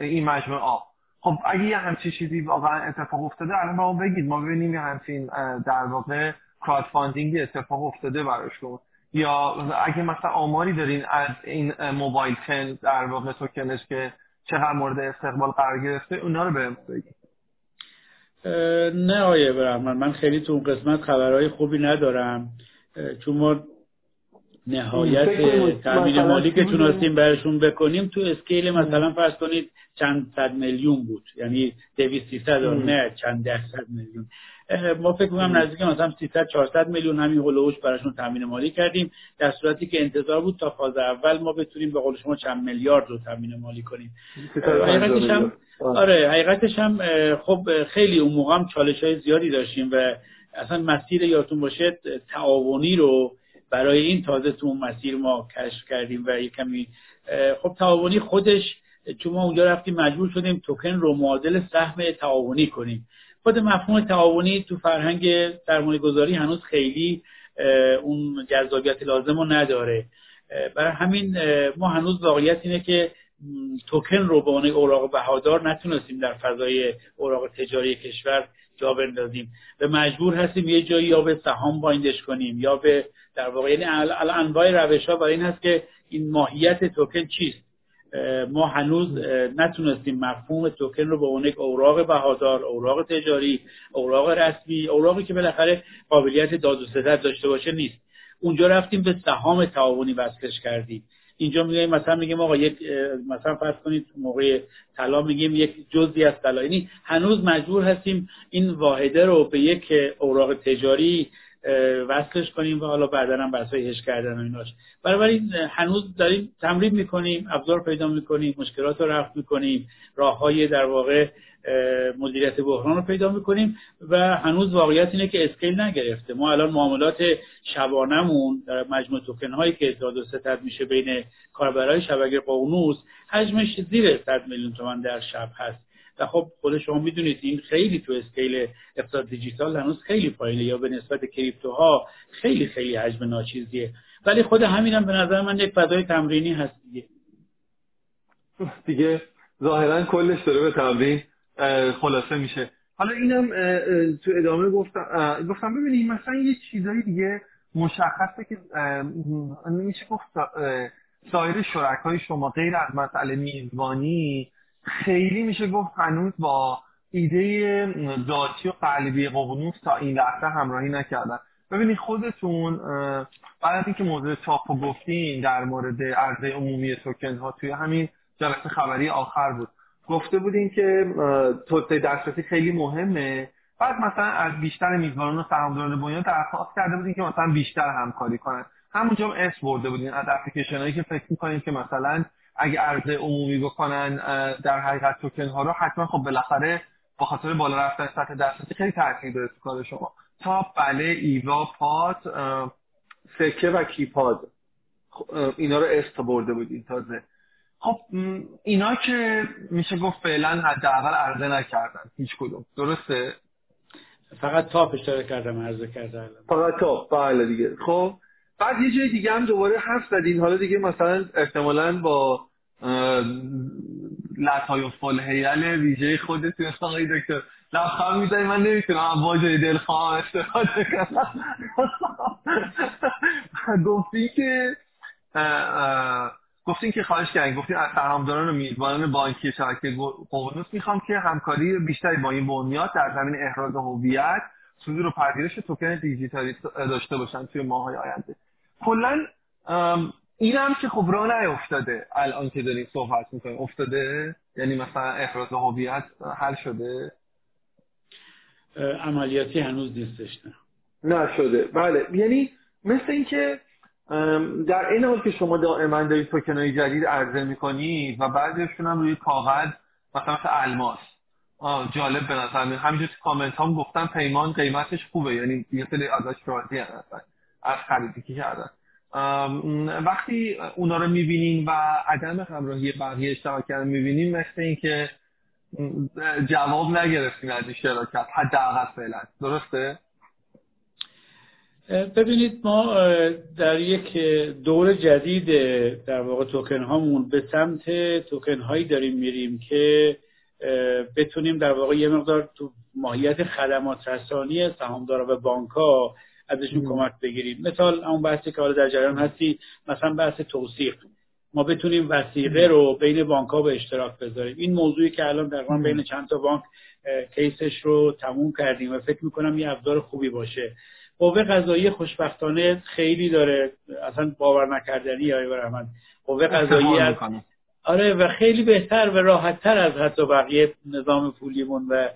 این مجموعه آب خب اگه یه همچین چیزی واقعا اتفاق افتاده الان ما بگید. ما ببینیم یه همچین در واقع crowdfunding اتفاق افتاده براشون یا اگه مثلا آماری دارین از این موبایل چن در واقع توکنش که چقدر مورد استقبال قرار گرفته اونا رو بهم بگید. نه آقای برحمن من خیلی تو اون قسمت خبرهای خوبی ندارم. چون ما نهایت تامین مالی که تونستیم برشون بکنیم تو scale مثلا فرض کنید چند صد میلیون بود. یعنی دویست سیصد نه چند ده صد میلیون. ما فکر کنم نزدیک مثلا 300 400 میلیون همین هولوش براشون تامین مالی کردیم در صورتی که انتظار بود تا فاز اول ما بتونیم به قول شما چند میلیارد رو تامین مالی کنیم. حقیقتش هم آره حقیقتش هم خب خیلی اون موقع هم چالش های زیادی داشتیم و اصلا مسیر یادتون باشه تعاونی رو برای این تازه تو اون مسیر ما کشف کردیم و یه کمی خب تعاونی خودش چون ما اونجا رفتیم مجبور شدیم توکن رو معادل سهم تعاونی کنیم. خود مفهوم تعاونی تو فرهنگ سرمایه گذاری هنوز خیلی اون جذابیت لازم رو نداره. برای همین ما هنوز واقعیت اینه که توکن رو به عنوان اوراق بهادار نتونستیم در فضای اوراق تجاری کشور جا بندازیم. و مجبور هستیم یه جایی یا به سهام بایندش کنیم یا به در واقع یعنی انواع روش ها برای این هست که این ماهیت توکن چیست؟ ما هنوز نتونستیم مفهوم توکن رو به عنوان اوراق بهادار اوراق تجاری اوراق رسمی اوراقی که بالاخره قابلیت داد و ستد داشته باشه نیست. اونجا رفتیم به سهام تعاونی وصلش کردیم. اینجا میگیم مثلا میگیم آقا یک مثلا فرض کنید موقع طلا میگیم یک جزئی از طلا. یعنی هنوز مجبور هستیم این واحده رو به یک اوراق تجاری وصلش کنیم و حالا بعدا هم بحثای هش کردن و ایناش بنابراین هنوز داریم تمرین می‌کنیم ابزار پیدا می‌کنیم مشکلات رو رفع می‌کنیم راه های در واقع مدیریت بحران رو پیدا می‌کنیم و هنوز واقعیت اینه که scale نگرفته. ما الان معاملات شبانمون در مجموع توکن هایی که داد و ستد میشه بین کاربرای شبکه ققنوس حجمش زیر 100 میلیون تومان در شب هست. و خب خود شما می‌دونید این خیلی تو scale اقتصاد دیجیتال هنوز خیلی پایینه یا به نسبت کریپتوها خیلی خیلی حجم ناچیزیه. ولی خود همینم به نظر من یک فضای تمرینی هست دیگه. دیگه ظاهرا کلش داره به تمرین خلاصه میشه. حالا اینم تو ادامه گفتم گفتم ببینید مثلا یه چیزایی دیگه مشخصه که نمیشه گفت سایر شرکای شما غیر از مسئله میزبانی خیلی میشه گفت هنوز با ایده ذاتی و قلبی ققنوس تا این لحظه همراهی نکردن. ببینید خودتون بعد از اینکه موضوع چاپ و گفتین در مورد عرضه عمومی توکن ها توی همین جلسه خبری آخر بود. گفته بودین که توسعه دسترسی خیلی مهمه. بعد مثلا از بیشتر میزبانان و سهامداران بنیان درخواست کرده بودین که مثلا بیشتر همکاری کنن. همونجا هم اس برده بودین از اپلیکیشن هایی که فکر می‌کنین که مثلا اگه عرضه عمومی بکنن در حقیقت توکن ها رو حتما خب بالاخره با خاطر بالا رفتن سطح دسترسی خیلی تاثیر داره تو کار شما. تا بله ایوا پات سکه و کیپاد. اینا رو است برده بودین تازه. خب اینا که میشه گفت فعلا حداقل عرضه نکردن هیچ کدوم. درسته؟ فقط تاپ اشتاره کردم عرضه کردم فقط تاپ بله دیگه. خب بعد یه جای دیگه هم دوباره حرف زدین. حالا دیگه مثلا احتمالا با لطای فلحیل ویژه خودت آقای دکتر. لبخند می‌زنی من نمی‌تونم. واژه دلخواه استفاده کنم که گفتین که خواهش کردین گفتین از سهامداران و میزبانان بانکی شبکه ققنوس می‌خوام که همکاری بیشتری با این بنیاد در زمین احراز هویت صدور و پذیرش توکن دیجیتالی داشته باشن توی ماهای آینده. کلا این هم که خب راه نیفتاده الان که داریم صحبت می‌کنیم. افتاده؟ یعنی مثلا احراز هویت حل شده؟ عملیاتی هنوز نیستش نه. نشده. بله. یعنی مثل اینکه در این حال که شما دائما دارید توکنای جدید عرضه می‌کنید و بعضیشون هم روی کاغذ مثلا مثل الماس. جالب به نظر میاد. همینجور تو کامنت هم گفتن پیمان قیمتش خوبه. یعنی یه سری ازش راضی هستن. خریدی که کردن. وقتی اونا رو می‌بینین و عدم همراهی بقیه اشتراک کردن می‌بینین مثل اینکه جواب نگرفتین از اشتراکات حداقل فعلا. درسته؟ ببینید ما در یک دور جدید در واقع توکن هامون به سمت توکن هایی داریم میریم که بتونیم در واقع یه مقدار تو ماهیت خدمات رسانی سهامدارا و بانک ها ازشون کمک بگیریم. مثال اون بحثی که حالا در جریان هستی مثلا بحث توصیق ما بتونیم وسیقه رو بین بانک ها به اشتراک بذاریم. این موضوعی که الان در بین چند تا بانک کیسش رو تموم کردیم و فکر می‌کنم یه ابزار خوبی باشه. قوه قضایی خوشبختانه خیلی داره. اصلا باور نکردنی آقای برحمد قوه قضایی از آره و خیلی بهتر و راحتتر از حتی بقیه نظام پولیمون و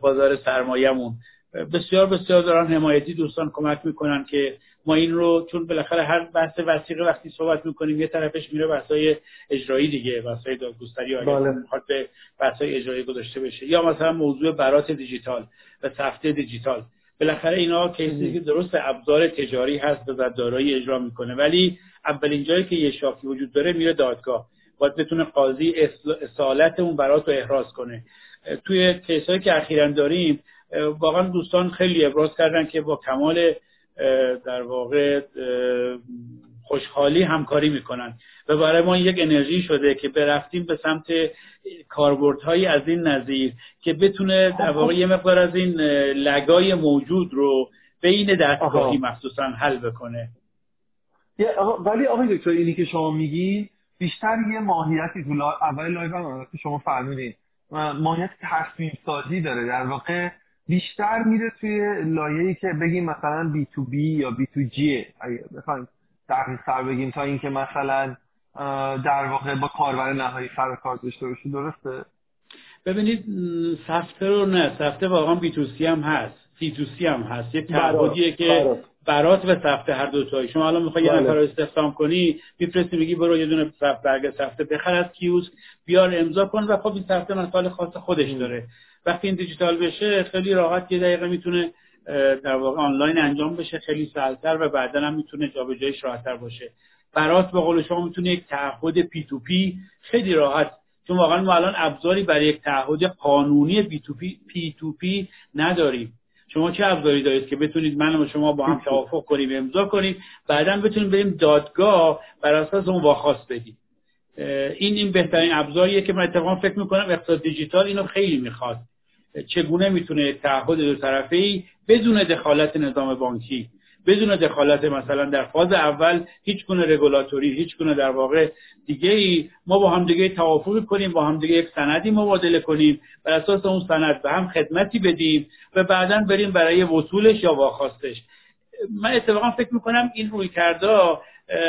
بازار سرمایهمون. بسیار بسیار دارن حمایتی دوستان کمک می‌کنن که ما این رو چون بالاخره هر بحث وسیقه وقتی صحبت می‌کنیم یه طرفش میره بحثای اجرایی دیگه بحثای دادگستری بله. می‌خواد به بحثای اجرایی گذاشته بشه. یا مثلا موضوع برات دیجیتال و سفته دیجیتال. بالاخره اینا کیسی که درست ابزار تجاری هست و دارایی اجرا می‌کنه. ولی اولین جایی که یه شاکی وجود داره میره دادگاه. باید بتونه قاضی اصالت اون برات رو احراز کنه. توی کیسایی که اخیرا داریم واقعا دوستان خیلی ابراز کردن که با کمال در واقع خوشحالی همکاری می‌کنن. و برای ما یک انرژی شده که برفتیم به سمت کاربردهایی از این نظیر که بتونه در واقع یه مقدار از این لگای موجود رو بین دستگاهی مخصوصا حل بکنه. ولی آقای دکتر اینی که شما میگی بیشتر یه ماهیتی تو اول live هم شما فرمودین ماهیت تصمیم سازی داره. در واقع بیشتر میره توی لایه‌ای که بگیم مثلا B to B یا B to G. اگه بخوایم دقیق‌تر بگیم تا اینکه مثلا در واقع با کاربر نهایی سر کار داشته باشه درسته؟ ببینید سفته رو نه. سفته واقعا B to C هم هست. سی تو سی هم هست. یه تعهدیه که برات. و سفته هر دو تایی. شما الان می‌خوای یه بله. نفر رو استخدام کنی میفرستی میگی برو یه دونه برگ سفته بخر از کیوسک بیار امضا کن و خب این سفته مسائل خاص خودش داره. وقتی این دیجیتال بشه خیلی راحت یه دقیقه می‌تونه در واقع آنلاین انجام بشه خیلی سهلتر و بعدا هم می‌تونه جابجاییش راحتتر باشه. برات به قول شما می‌تونه یک تعهد P to P خیلی راحت چون واقعا ما الان ابزاری برای یک تعهد قانونی P to P, P, to P نداریم. شما چه ابزاری دارید که بتونید من و شما با هم توافق کنیم امضا کنیم بعدا بتونیم بریم دادگاه بر اساس اون واخواست بدیم. این این بهترین ابزاریه که من اتفاقا فکر می‌کنم اقتصاد دیجیتال اینو خیلی می‌خواد. چگونه می‌تونه تعهد دو طرفه ای بدون دخالت نظام بانکی بدون دخالت مثلا در فاز اول هیچ گونه رگولاتوری هیچ گونه در واقع دیگه ای ما با هم دیگه توافق کنیم با هم دیگه یک سندی مبادله کنیم بر اساس اون سند به هم خدمتی بدیم و بعدا بریم برای وصولش یا واخواستش. من اتفاقا فکر می‌کنم این روی کرده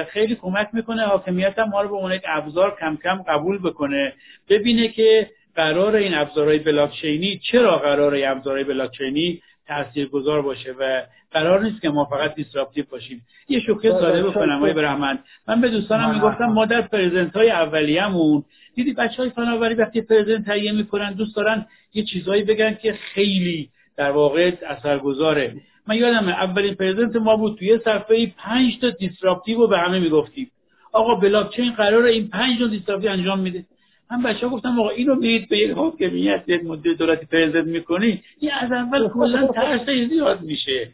خیلی کمک می‌کنه حاکمیت ما رو به اون یک ابزار کم کم قبول بکنه. ببینه که قرار این ابزارهای بلاکچینی چرا قرار این ابزارهای بلاکچینی تاثیرگذار باشه و قرار نیست که ما فقط دیسراپتیو باشیم؟ یه شوخی ساده بکنم آقای برحمن من به دوستانم می‌گفتم ما در پرزنت های اولیه‌مون دیدی بچه های فناوری وقتی پرزنت تهیه می‌کنن دوست دارن یه چیزهایی بگن که خیلی در واقع اثرگذاره. من یادم اولین present ما بود توی صفحه پنج تا disruptive رو به همه می‌گفتیم. آقا بلاکچین قرار این پنج تا disruptive انجام میده. من بچه ها گفتم آقا اینو میرید به یک حاکمیت یک مدیر دولتی present می‌کنی این از اول کلا ترس زیاد میشه.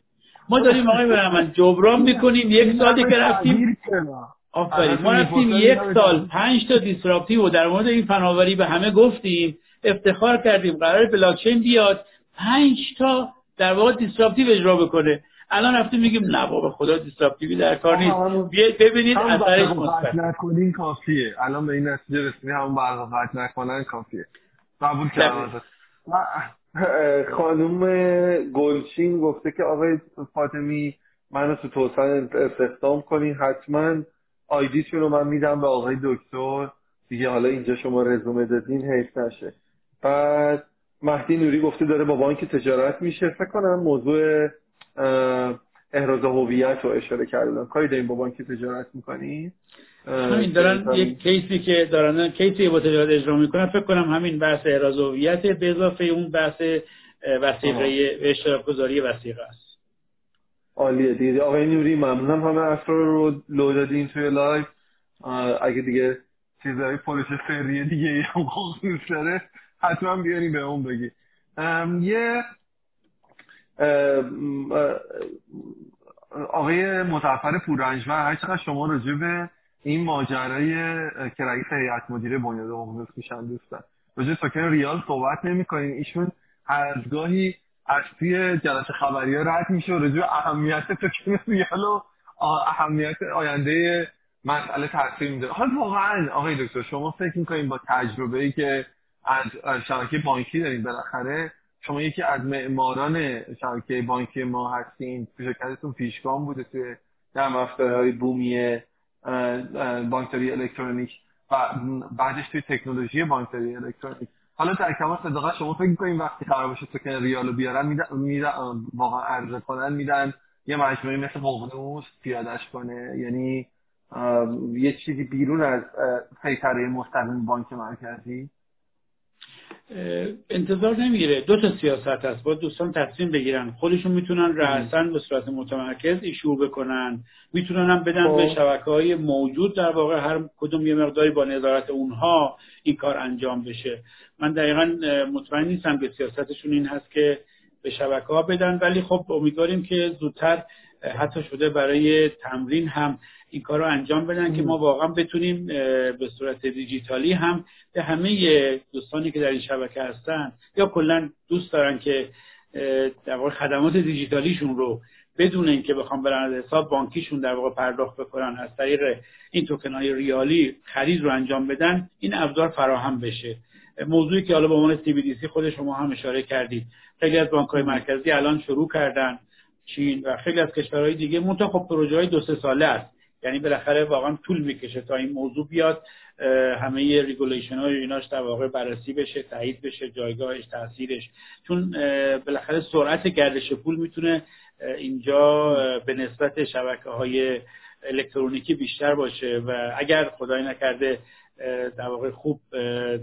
ما داریم آقای برهمن جبران می‌کنیم یک سالی که رفتیم. آفرین ما رفتیم یک سال پنج تا disruptive و در مورد این فناوری به همه گفتیم افتخار کردیم قرار بلاکچین بیاد پنج تا در واقع disruptive اجرا بکنه. الان رفتیم میگیم نه بابا خدا disruptive ی در کار نیست. ببینید اثرش مثبت. نکنین کافیه. الان به این نتیجه رسیدیم همون برق قطع نکنن کافیه. قبول کردم خانم گلچین گفته که آقای فاطمی منو تو توسن استخدام کنین حتما ID شون رو من میدم به آقای دکتر. دیگه حالا اینجا شما رزومه دادین حیف نشه. بعد مهدی نوری گفته داره با بانک تجارت میشه. فکر کنم موضوع احراز هویت رو اشاره کردن کاری داریم با بانک تجارت می‌کنی همین دارن یک case ی که دارن case ی با تجارت اجرا می‌کنن فکر کنم همین بحث احراز هویت به اضافه اون بحث وثیقه اشتراک گذاری وثیقه است. عالیه دیگه. آقای نوری ممنونم همه اسرار رو لو دادین توی live اگه دیگه چیزهای پولیس سری دیگه هم داره حتما بیانی به اون بگی. یه آقای متفر پورنجور هر چقدر شما راجع به این ماجرای که رئیس هیئت مدیره بنیاد عمومی میشن دوستان. راجع ساکن ریال صحبت نمی‌کنین. ایشون هر گاهی از توی جلسه خبری ها رد میشه و راجع اهمیت ساکن ریال و اهمیت آینده مسئله تاثیر میده حالا واقعا آقای دکتر شما فکر می‌کنین با تجربه ای که از شبکه بانکی دارین بالاخره شما یکی از معماران شبکه بانکی ما هستین. شرکتتون پیشگام بوده توی در های بومی بانکداری الکترونیک و بعدش توی تکنولوژی بانکداری الکترونیک. حالا در کمال صداقت شما فکر می‌کنین وقتی قرار باشه توکن ریالو بیارن میدن واقعا عرضه کنن میدن یه مجموعه مثل ققنوس پیادش کنه. یعنی یه چیزی بیرون از سیطره مستقیم بانک مرکزی. انتظار نمی‌گیره. دو تا سیاست هست. باید دوستان تصمیم بگیرن. خودشون می‌تونن رأسا به صورت متمرکز ایشو بکنن. می‌تونن هم بدن به خب. شبکه های موجود در واقع هر کدوم یه مقداری با نظارت اونها این کار انجام بشه. من دقیقا مطمئن نیستم به سیاستشون این هست که به شبکه ها بدن. ولی خب امیدواریم که زودتر حتی شده برای تمرین هم این کار رو انجام بدن که ما واقعا بتونیم به صورت دیجیتالی هم به همه دوستانی که در این شبکه هستن یا کلا دوست دارن که در واقع خدمات دیجیتالیشون رو بدون اینکه بخوام برن از حساب بانکیشون در واقع پرداخت بکنن از طریق این توکن های ریالی خرید رو انجام بدن این ابزار فراهم بشه. موضوعی که حالا به عنوان CBDC خود شما هم اشاره کردید. خیلی از بانک های مرکزی الان شروع کردن چین و خیلی از کشورهای دیگه منتها خب پروژه های دو سه ساله است. یعنی بالاخره واقعا طول می‌کشه تا این موضوع بیاد. همه regulation های ایناش در واقع بررسی بشه تایید بشه جایگاهش تاثیرش. چون بالاخره سرعت گردش پول می‌تونه اینجا به نسبت شبکه های الکترونیکی بیشتر باشه و اگر خدای نکرده در واقع خوب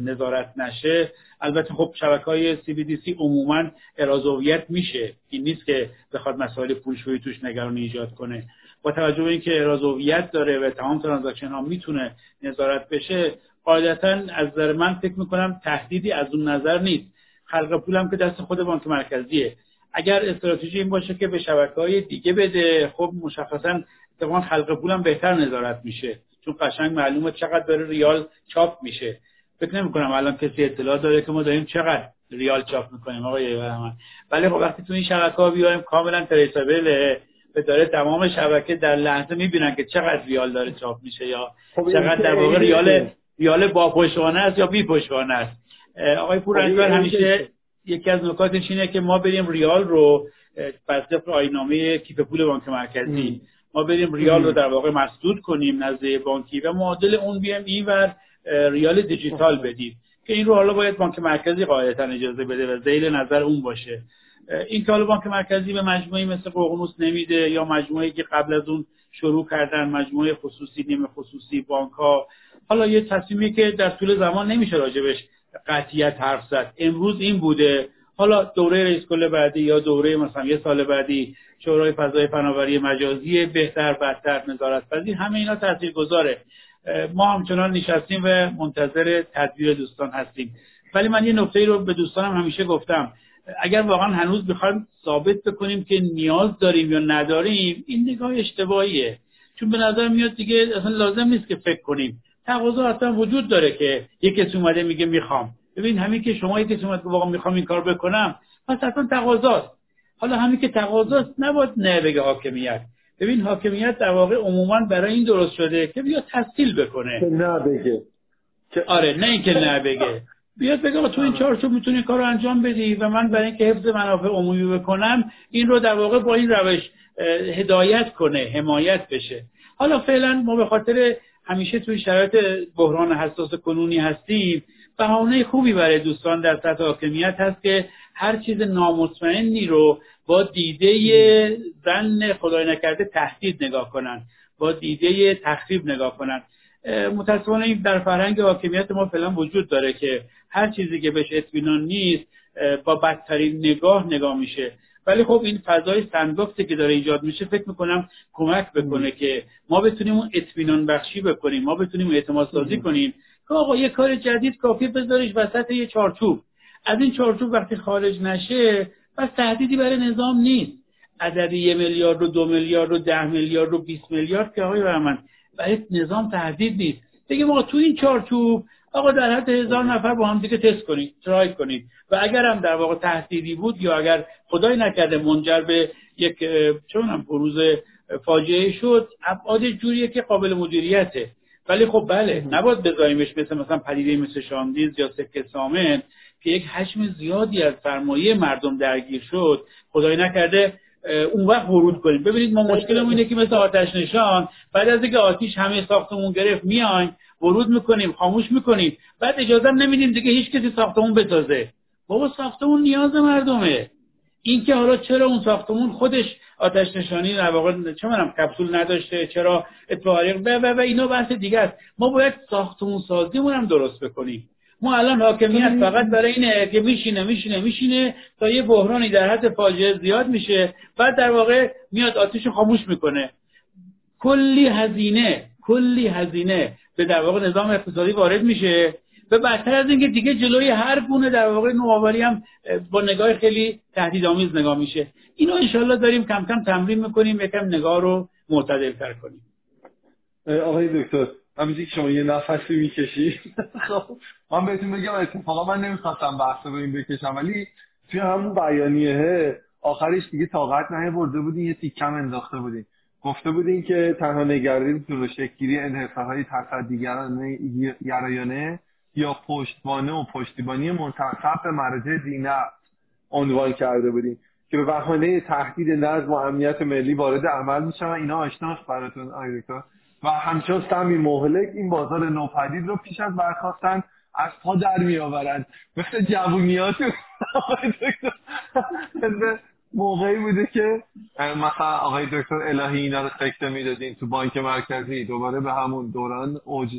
نظارت نشه البته خب شبکه های CBDC عموما ارازویت میشه. این نیست که بخواد مسائل پولشویی توش نگرانی ایجاد کنه. توجه به اینکه ارازویت داره و تمام ترانزکشن ها می‌تونه نظارت بشه قاعدتا از نظر من فکر می‌کنم تهدیدی از اون نظر نیست. خلق پولم که دست خود بانک مرکزیه. اگر استراتژی این باشه که به شبکه های دیگه بده خب مشخصا اتفاقا خلق پولم بهتر نظارت میشه. چون قشنگ معلومه چقدر داره ریال چاپ میشه. فکر نمی کنم الان کسی اطلاع داره که ما داریم چقدر ریال چاپ می‌کنیم آقای ولی خب وقتی تو این شبکه ها بیایم کاملا تریسابل داره تمام شبکه در لحظه می‌بینن که چقدر ریال داره چاپ میشه یا خب چقدر در واقع ریال ریال با پشتوانه است یا بی پشتوانه است. آقای پورنجبر خب همیشه یکی از نکاتش اینه که ما بریم ریال رو بر طبق آینامه کیف پول بانک مرکزی. ما بریم ریال رو در واقع مسدود کنیم نزد بانکی و معادل اون بیام اینور ریال دیجیتال بدیم. که این رو حالا باید بانک مرکزی قاعدتا اجازه بده و زیل نظر اون باشه. این که بانک مرکزی به مجموعه مثل ققنوس نمیده یا مجموعه که قبل از اون شروع کردن مجموعه خصوصی نیم خصوصی بانک ها حالا یه تصمیمی که در طول زمان نمیشه راجبش قطعیت حرف زد. امروز این بوده. حالا دوره رئیس کل بعدی یا دوره مثلا یه سال بعدی شورای فضای فناوری مجازی بهتر بدتر نظارت پذیر همه اینا گذاره ما همچنان نشستیم و منتظر تدبیر دوستان هستیم. ولی من یه نکته رو به دوستانم همیشه گفتم. اگر واقعا هنوز بخوایم ثابت بکنیم که نیاز داریم یا نداریم این نگاه اشتباهیه. چون به نظر میاد دیگه اصلا لازم نیست که فکر کنیم. تقاضا اصلا وجود داره که یک کسی اومده میگه می‌خوام. ببین همین که شما یک کسی اومد که واقعا می‌خوام این کار بکنم پس اصلا تقاضاست. حالا همین که تقاضاست نباید نه بگه حاکمیت. ببین حاکمیت در واقع عموما برای این درست شده که بیا تسهیل بکنه. نه بگه. آره نه اینکه نه بگه. بیاد بگه تو این چارچوب می‌تونی کار رو انجام بدی و من برای اینکه حفظ منافع عمومی بکنم این رو در واقع با این روش هدایت کنه حمایت بشه. حالا فعلا ما به خاطر همیشه توی شرایط بحران حساس کنونی هستیم بهانه خوبی برای دوستان در سطح حاکمیت هست که هر چیز نامطمئنی رو با دیده زن خدای نکرده تهدید نگاه کنن با دیده تخریب نگاه کنن. متاسفانه این در فرهنگ حاکمیت ما فعلا وجود داره که هر چیزی که بهش اطمینان نیست با بدترین نگاه نگاه میشه. ولی خب این فضای سندباکسی که داره ایجاد میشه فکر می‌کنم کمک بکنه که ما بتونیم اون اطمینان بخشی بکنیم ما بتونیم اعتماد سازی کنیم که آقا یه کار جدید کافی بذاریش وسط یه چارچوب. از این چارچوب وقتی خارج نشه پس تهدیدی برای نظام نیست. عدد یه میلیارد و دو میلیارد و ده میلیارد و 20 میلیارد که آقای برای نظام تهدید نیست. بگیم آقا تو این چارچوب آقا در حد هزار نفر با هم دیگه تست کنید ترای کنید. و اگر هم در واقع تهدیدی بود یا اگر خدای نکرده منجر به یک چون هم بروز فاجعه شد ابعاد جوریه که قابل مدیریته. ولی خب بله نباید بذاریمش مثل مثلا پدیده مثل شاندیز یا سکه سامن که یک حجم زیادی از سرمایه مردم درگیر شد. خدای نکرده اون وقت ورود کنیم ببینید ما مشکلمون اینه که مثل آتش نشان بعد از اینکه آتیش همه ساختمون گرفت میایم. ورود می‌کنیم خاموش می‌کنیم. بعد اجازه نمیدیم دیگه هیچ کسی ساختمون بسازه. بابا ساختمون نیاز مردمه. این که حالا چرا اون ساختمون خودش آتش نشانی در واقع چه منم کپسول نداشته چرا اتفاقی و و و اینا بحث دیگه است. ما باید ساختمون سازیمون هم درست بکنیم. ما الان حاکمیت فقط برای اینه که میشینه میشینه میشینه تا یه بحرانی در حد فاجعه زیاد میشه. بعد در واقع میاد آتیش خاموش می‌کنه. کلی هزینه کلی هزینه. به در واقع نظام اقتصادی وارد میشه. و بدتر از اینکه دیگه جلوی هر گونه در واقع نوآوری هم با نگاه خیلی تهدیدآمیز نگاه میشه. اینو انشالله داریم کم کم تمرین می‌کنیم یکم نگاه رو معتدل تر کنیم. آقای دکتر همینجوری که شما یه نفسی می‌کشی. خب، من بهتون بگم اتفاقا من نمی‌خواستم بحث رو این بکشم ولی توی همون بیانیه آخرش دیگه طاقت برده بودین یه تیکم انداخته بودین. گفته بودین که تنها نگرانیتون رو شکلگیری انحصارهای تصدیگرانه گرایانه یا پشتوانه و پشتیبانی منتصب به مراجع دینه عنوان کرده بودیم که به بهانه تهدید نظم و امنیت ملی وارد عمل میشن. اینا آشناست براتون آیدکتر و همچنان سمی مهلک این بازار نوپدید رو پیش از برخواستن از پا در میآورند. مثل جوونیات موقعی بوده که مثلا آقای دکتر الهی اینا رو سکته می‌دادین تو بانک مرکزی دوباره به همون دوران اوج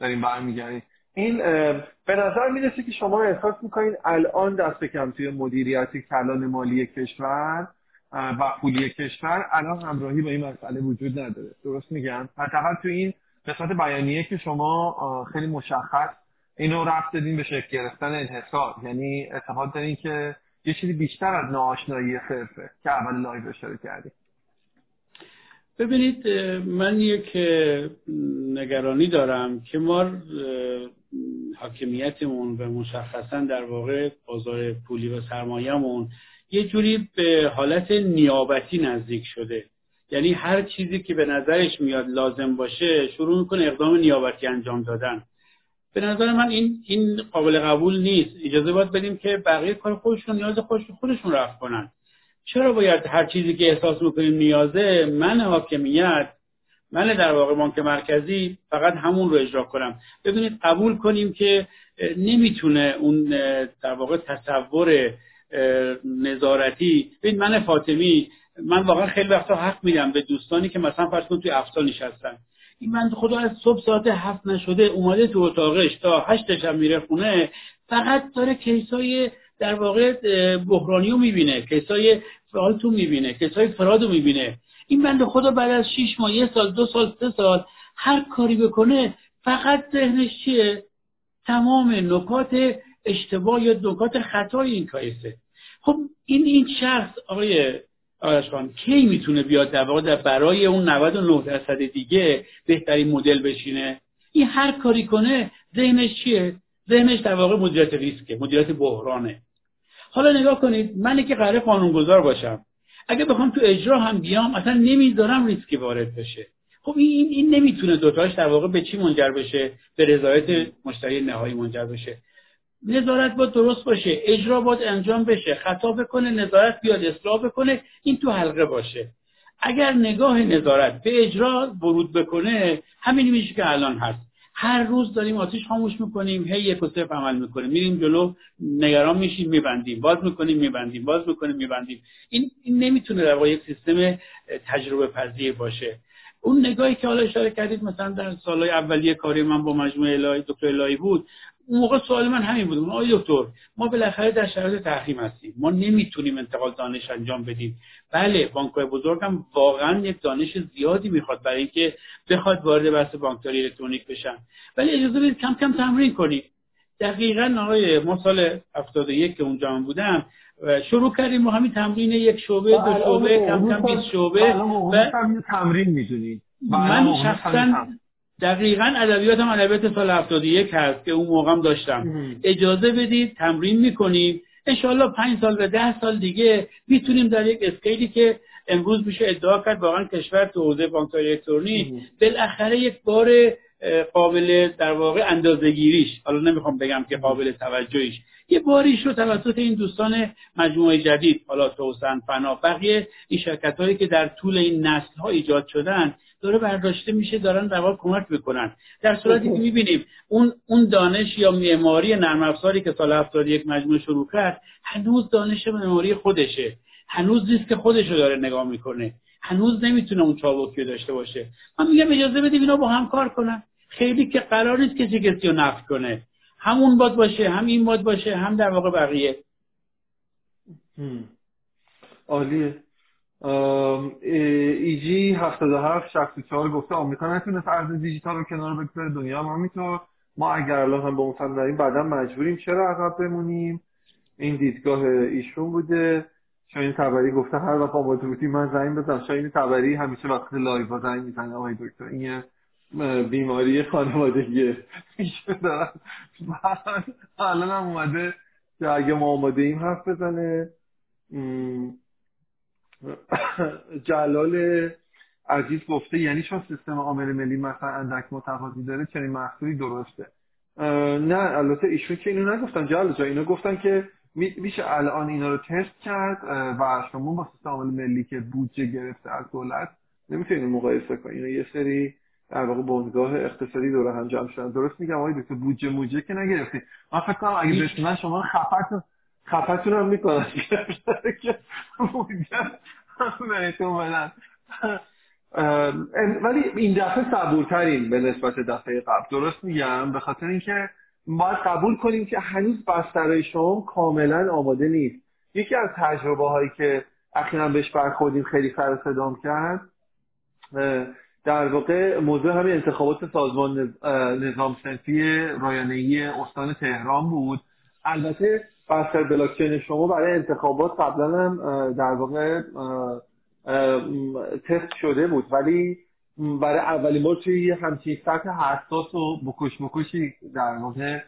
داریم برمیگردیم. این به نظر می‌رسه که شما احساس می‌کنین الان دست کم توی مدیریت کلان مالی کشور و پولی کشور الان همراهی با این مسئله وجود نداره. درست میگم؟ حداقل تو این قسمت بیانیه که شما خیلی مشخص اینو رفت دادین به شکل گرفتن انحصار. یعنی اعتقاد دارین که یه چیزی بیشتر از ناآشنایی صرفه که اول لایو اشاره کردیم ببینید من یک نگرانی دارم که ما حاکمیتمون و مشخصا در واقع بازار پولی و سرمایهمون یه جوری به حالت نیابتی نزدیک شده. یعنی هر چیزی که به نظرش میاد لازم باشه شروع می‌کنه اقدام نیابتی انجام دادن. به نظر من این این قابل قبول نیست. اجازه باید بدیم که بقیه کار خودشون نیاز خودشون خودشون رفت کنن. چرا باید هر چیزی که احساس می‌کنیم نیازه من حاکمیت من در واقع بانک مرکزی فقط همون رو اجرا کنم؟ ببینید قبول کنیم که نمی‌تونه اون در واقع تصور نظارتی. ببین من فاطمی من واقعا خیلی وقتا حق میدم به دوستانی که مثلا فرض کن توی افسان نشستن این من خدا از صبح ساعت هفت نشده اومده تو اتاقش تا هشت شب میره خونه فقط داره کیسای در واقع بحرانی رو می‌بینه کیسای فالتو می‌بینه کیسای فراد رو می‌بینه. این بند خدا بعد از شیش ماه یه سال دو سال سه سال هر کاری بکنه فقط ذهنش چیه؟ تمام نکات اشتباه یا نکات خطای این کایسه. خب این این شخص آقای آرش خان کی می‌تونه بیاد در واقع در برای اون 99 درصد دیگه بهترین مدل بشینه؟ این هر کاری کنه ذهنش چیه؟ ذهنش در واقع مدیریت ریسکه مدیریت بحرانه. حالا نگاه کنید من که قرار قانونگذار باشم. اگه بخوام تو اجرا هم بیام اصلا نمی‌ذارم ریسکی وارد بشه. خب این این نمی‌تونه دوتاش در واقع به چی منجر بشه؟ به رضایت مشتری نهایی منجر بشه. نظارت باید درست باشه اجرا باید انجام بشه خطا بکنه نظارت بیاد اصلاح بکنه این تو حلقه باشه. اگر نگاه نظارت به اجرا ورود بکنه همین میشه که الان هست. هر روز داریم آتیش خاموش می‌کنیم هی یک و عمل می‌کنیم. میریم جلو نگران میشیم میبندیم. باز می‌کنیم میبندیم. باز می‌کنیم میبندیم. این, این نمی‌تونه در یک سیستم تجربه پذیر باشه. اون نگاهی که حالا اشاره کردید مثلا در سالهای اولیه کاری من با مجموعه الهی دکتر الهی بود. اون موقع سوال من همین بود. آقای دکتر ما بالاخره در شرایط تحریم هستیم. ما نمی‌تونیم انتقال دانش انجام بدیم. بله بانک‌های بزرگ هم واقعا یک دانش زیادی می‌خواد برای اینکه بخواد وارد بحث بانکداری الکترونیک بشن. ولی اجازه بدید کم کم تمرین کنید دقیقا آقای ما سال 71 که اونجا هم بودم شروع کردیم ما همین تمرین یک شعبه دو بله، شعبه کم کم 20 شعبه و تمرین می‌دونید من شخصا دقیقا ادبیات هم ادبیات سال 71 هست که اون موقع هم داشتم. اجازه بدید تمرین می‌کنیم. انشاءالله پنج سال به ده سال دیگه می‌تونیم در یک اسکیلی که امروز میشه ادعا کرد واقعا کشور تو حوزه بانکداری الکترونیک بالاخره یک بار قابل در واقع اندازه‌گیریش. حالا نمی‌خوام بگم که قابل توجهیش. یه باریش رو توسط این دوستان مجموعه جدید حالا توسن فنا بقیه این شرکت هایی که در طول این نسل ها ایجاد شدن داره برداشته میشه دارن در واقع کمک می‌کنن. در صورتی که می‌بینیم اون اون دانش یا معماری نرم افزاری که سال یک مجموعه شروع کرد هنوز دانش معماری خودشه. هنوز که خودش رو داره نگاه می‌کنه. هنوز نمی‌تونه اون چابکی داشته باشه. من میگم اجازه بدیم اینا با هم کار کنن. خیلی که قرار نیست کسی کسی رو نفت کنه. همون باد باشه هم این باد باشه هم در واقع بقیه. عالیه. ایجی 77 64 گفته آمریکا نتونه ارز دیجیتال رو کنار بگذاره دنیا هم همینطور. ما اگر الان هم به اون سمت داریم بعدا مجبوریم چرا عقب بمونیم؟ این دیدگاه ایشون بوده. شاهین طبری گفته هر وقت آماده بودی من زنگ بزنم. شاهین طبری همیشه وقت live زنگ می‌زنه آقای دکتر این بیماری خانوادگیه الان هم اومده اگه ما آماده ایم حرف بزنه. جلال عزیز گفته یعنی چون سیستم عامل ملی مثلا اندک متقاضی داره چنین محصولی درسته. نه البته ایشون که اینو نگفتن. جلال جا اینو گفتن که میشه الان اینا رو تست کرد و شما با سیستم عامل ملی که بودجه گرفته از دولت نمی‌تونید مقایسه کنید اینا یه سری در واقع بنگاه اقتصادی دور هم جمع شدن. درست میگم آقای دکتر؟ بودجه موجه که نگرفتی من فکر کنم اگه بتونن شما خفتون خفتون هم می‌کنن. که بهتون بدن ولی این دفعه صبورترین به نسبت دفعه قبل. درست میگم؟ به خاطر اینکه باید قبول کنیم که هنوز بسترهای شما کاملا آماده نیست. یکی از تجربه هایی که اخیرا بهش برخوردیم خیلی سر صدام کرد در واقع موضوع همین انتخابات سازمان نظام سنفی رایانه‌ای استان تهران بود. البته بستر بلاکچین شما برای انتخابات قبلا هم در واقع تست شده بود. ولی برای اولین بار توی همچین سطح حساس و بکش بکشی در واقع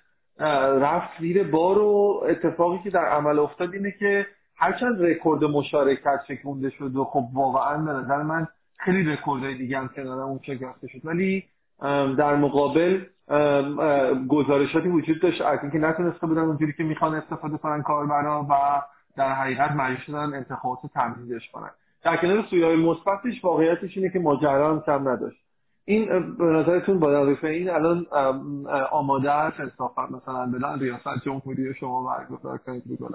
رفت زیر بار و اتفاقی که در عمل افتاد اینه که هرچند رکورد مشارکت شکونده شد و خب واقعا به نظر من خیلی رکوردهای دیگه هم کنار اون شکسته شد. ولی در مقابل گزارشاتی وجود داشت. از اینکه نتونسته بودن اونجوری که می‌خوان استفاده کنن کاربرا و در حقیقت مجبور شدن انتخابات تمدیدش کنن. در کنار سویای مثبتش واقعیتش اینه که ماجرا هم کم نداشت. این به نظرتون با نظر این الان آماده است انصافا مثلا بلند ریاست جمهوری شما برگزار کنید رو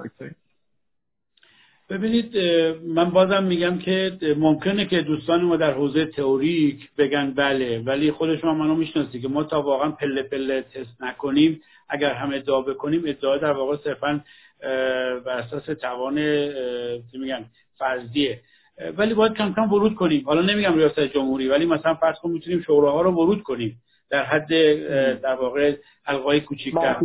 ببینید من بازم میگم که ممکنه که دوستان ما در حوزه تئوریک بگن بله ولی خود شما منو می‌شناسی که ما تا واقعا پله پله تست نکنیم. اگر هم ادعا بکنیم ادعا در واقع صرفا بر اساس توان میگن فرضیه. ولی باید کم کم ورود کنیم. حالا نمیگم ریاست جمهوری ولی مثلا فرض کن می‌تونیم شوراها رو ورود کنیم. در حد در واقع حلقای کوچیکتر.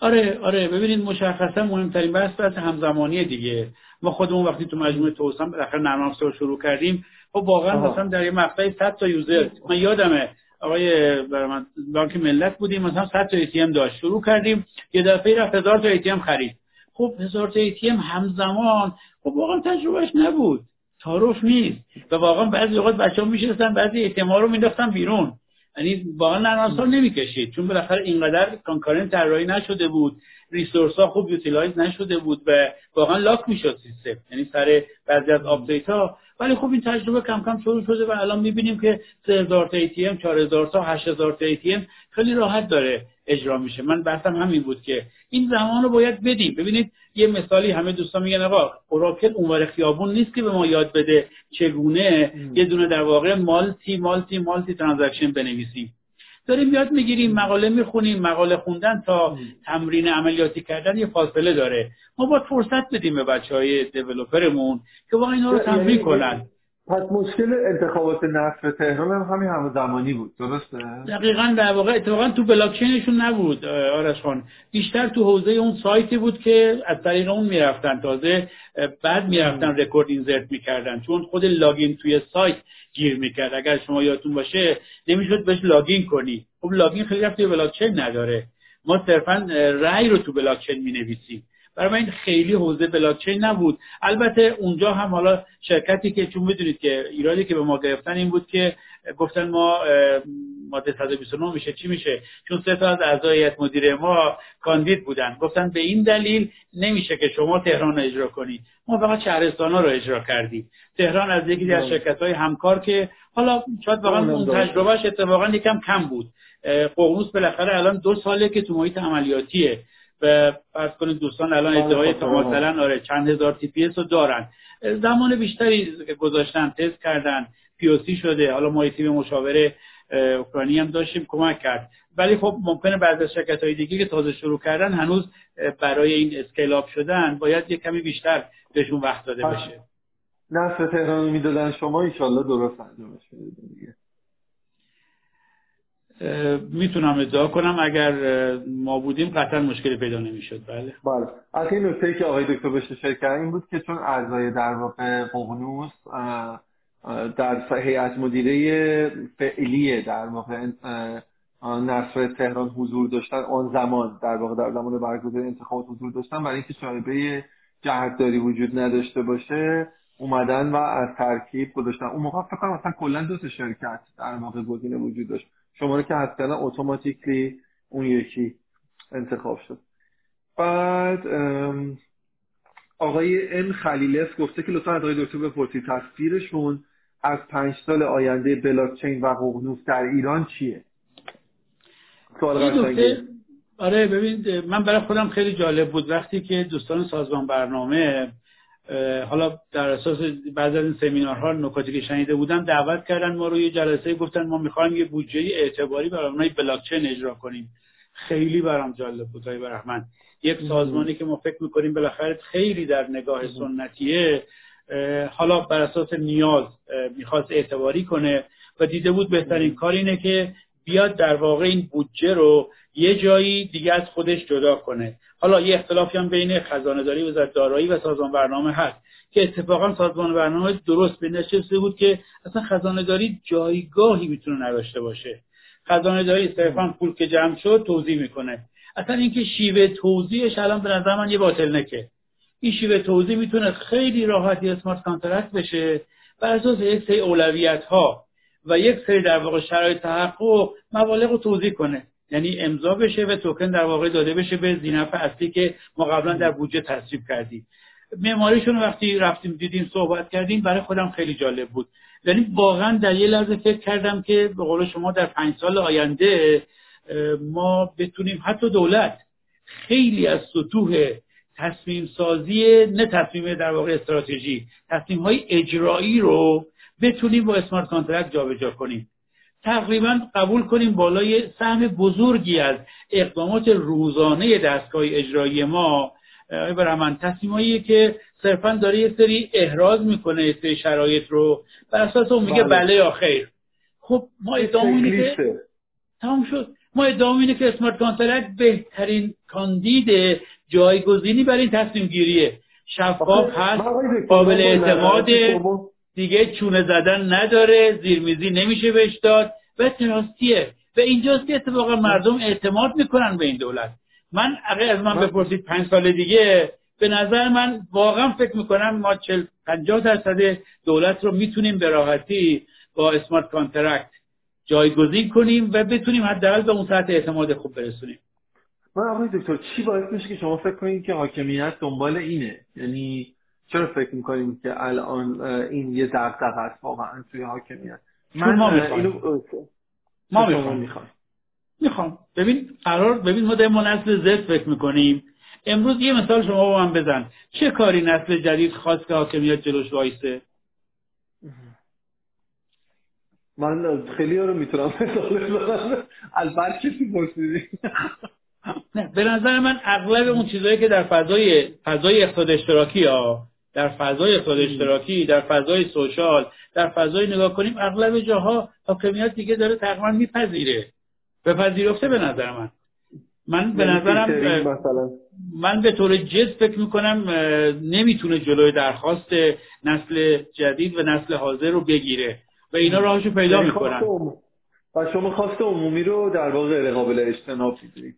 آره آره ببینید مشخصا مهمترین بحث بحث همزمانی دیگه. ما خودمون وقتی تو مجموعه توسعه بالاخره نرم افزار شروع کردیم. خب واقعا مثلا در یه مقطعی 100 تا یوزر. من یادمه آقای من بانک ملت بودیم مثلا 100 تا ATM داشت. شروع کردیم یه دفعه رفت هزار تا ATM خرید. خب هزار تا ATM همزمان. خب واقعا تجربهش نبود. تعارف نیست. و واقعا بعضی اوقات بچه‌ها میشستن بعضی ATM رو مینداختن بیرون. یعنی واقعا نرم نمی‌کشید. چون بالاخره اینقدر concurrent طراحی نشده بود resource ها خوب utilize نشده بود و واقعا lock می‌شد سیستم. یعنی سر بعضی از update ها ولی خب این تجربه کم کم شروع شده و الان می‌بینیم که 3000 تا ATM 4000 تا 8000 تا ATM خیلی راحت داره. اجرا میشه. من بحثم همین بود که این زمان رو باید بدیم. ببینید یه مثالی همه دوستان میگن آقا اوراکل اونور خیابون نیست که به ما یاد بده چگونه یه دونه در واقع مالتی مالتی مالتی ترانزکشن بنویسیم. داریم یاد می‌گیریم مقاله می‌خونیم مقاله خوندن تا تمرین عملیاتی کردن یه فاصله داره. ما باید فرصت بدیم به بچه های دیولوپرمون که واقعا اینا رو تمرین یعنی کنن. پس مشکل انتخابات نصر تهران هم همین همزمانی بود. درسته؟ دقیقا در واقع اتفاقا تو بلاکچینشون نبود آرش خان. بیشتر تو حوزه اون سایتی بود که از طریق اون می‌رفتن. تازه بعد می‌رفتن رکورد insert می‌کردن. چون خود login توی سایت گیر می‌کرد. اگر شما یادتون باشه نمی‌شد بهش login کنی. خب login خیلی رفت توی بلاکچین نداره. ما صرفا رأی رو تو بلاکچین می‌نویسیم. برای من این خیلی حوزه بلاکچین نبود. البته اونجا هم حالا شرکتی که چون می‌دونید که ایرادی که به ما گرفتن این بود که گفتن ما ماده 129 میشه. چی میشه؟ چون سه تا از اعضای مدیره ما کاندید بودن. گفتن به این دلیل نمیشه که شما تهران رو اجرا کنید. ما فقط شهرستان ها رو اجرا کردیم. تهران از یکی از شرکت های همکار که حالا شاید واقعا اون تجربهش اتفاقا یکم کم بود. ققنوس بالاخره الان دو ساله که تو محیط عملیاتیه. و فرض کنید دوستان الان ادعای تا مثلا آره چند هزار TPS رو دارن. زمان بیشتری گذاشتن تست کردن پی شده. حالا ما تیم مشاوره اوکراینی هم داشتیم کمک کرد. ولی خب ممکنه بعضی از شرکت های دیگه که تازه شروع کردن هنوز برای این scale up شدن باید یه کمی بیشتر بهشون وقت داده بشه. نصر تهران می‌دادن شما ایشالله درست انجامش دیگه می‌تونم ادعا کنم اگر ما بودیم قطعا مشکلی پیدا نمی‌شد. بله. بله. از این نکته که آقای دکتر بهش اشاره این بود که چون اعضای در واقع ققنوس در هیئت مدیره فعلی در واقع نصر تهران حضور داشتن آن زمان در واقع در زمان برگزاری انتخابات حضور داشتن برای اینکه شایبه جهتداری وجود نداشته باشه اومدن و از ترکیب گذاشتن. اون موقع فکر کنم مثلا کلا دو شرکت در واقع گزینه وجود داشت. شما رو که هست کردن اتوماتیکلی اون یکی انتخاب شد. بعد آقای ام خلیلس گفته که لطفا آقای دکتر بپرسید تصویرشون از پنج سال آینده بلاکچین و ققنوس در ایران چیه؟ سوال آره ببین من برای خودم خیلی جالب بود. وقتی که دوستان سازمان برنامه حالا در اساس بعضی از این سمینارها نکاتی که شنیده بودم دعوت کردن ما رو یه جلسه گفتن ما می‌خوایم یه بودجه اعتباری برای اونای بلاکچین اجرا کنیم. خیلی برام جالب بود های برحمن یک سازمانی که ما فکر می‌کنیم بالاخره خیلی در نگاه سنتیه حالا بر اساس نیاز می‌خواست اعتباری کنه و دیده بود بهترین کار اینه که بیاد در واقع این بودجه رو یه جایی دیگه از خودش جدا کنه. حالا یه اختلافی هم بین خزانه داری وزارت دارایی و سازمان برنامه هست که اتفاقا سازمان برنامه درست به نشسته بود که اصلا خزانه داری جایگاهی می‌تونه نداشته باشه. خزانه داری صرفا پول که جمع شد توزیع می‌کنه. اصلا اینکه شیوه توزیعش الان به نظر من یه bottleneck ه این شیوه توزیع می‌تونه خیلی راحتی smart contract بشه بر اساس یک سری اولویت ها و یک سری در واقع شرایط تحقق مبالغ رو توزیع کنه. یعنی امضا بشه و توکن در واقع داده بشه به ذینفع اصلی که ما قبلا در بودجه تصویب کردیم. معماریشون وقتی رفتیم دیدیم صحبت کردیم برای خودم خیلی جالب بود. یعنی واقعا در یه لحظه فکر کردم که به قول شما در پنج سال آینده ما بتونیم حتی دولت خیلی از سطوح تصمیم سازی نه تصمیم در واقع استراتژی تصمیم های اجرایی رو بتونیم با اسمارت کانترکت جابجا کنیم. تقریبا قبول کنیم بالای سهم بزرگی از اقدامات روزانه دستگاه اجرایی ما برای من تصمیمایی که صرفا داره یه سری احراز می‌کنه یه سری شرایط رو. بر اساس اون میگه بله, بله یا خیر. خب ما ادامه که تمام شد. ما ادامه اینه که اسمارت کانترکت بهترین کاندید جایگزینی برای این تصمیم گیریه. شفاف هست قابل اعتماد دیگه چونه زدن نداره زیرمیزی نمیشه بهش داد. و trusty ه و اینجاست که اتفاقا مردم اعتماد می‌کنن به این دولت. من اگه از من بپرسید پنج سال دیگه به نظر من واقعا فکر می‌کنم ما چل پنجاه درصد دولت رو می‌تونیم به راحتی با smart contract جایگزین کنیم و بتونیم حداقل به اون سطح اعتماد خوب برسونیم. من آقای دکتر چی باعث میشه که شما فکر کنید که حاکمیت دنبال اینه؟ یعنی چرا فکر می‌کنیم که الان این یه دغدغه است واقعا توی حاکمیت؟ من ما اینو ما می‌خوام. می‌خوام. ببین قرار ببین ما در نسل زد فکر می‌کنیم. امروز یه مثال شما با من بزن. چه کاری نسل جدید خواست که حاکمیت جلوش وایسته من خیلی رو می‌تونم از بر کسی پرسیدی؟ نه به نظر من اغلب اون چیزهایی که در فضای فضای اقتصاد اشتراکی ها در فضای اقتصاد اشتراکی در فضای سوشال در فضای نگاه کنیم اغلب جاها حاکمیت دیگه داره تقریبا میپذیره. به پذیرفته به نظر من. من به یعنی نظرم من به طور جز فکر می‌کنم نمی‌تونه جلوی درخواست نسل جدید و نسل حاضر رو بگیره و اینا راهشو پیدا یعنی می‌کنن. و شما خواست عمومی رو در واقع قابل اجتناب می‌دونید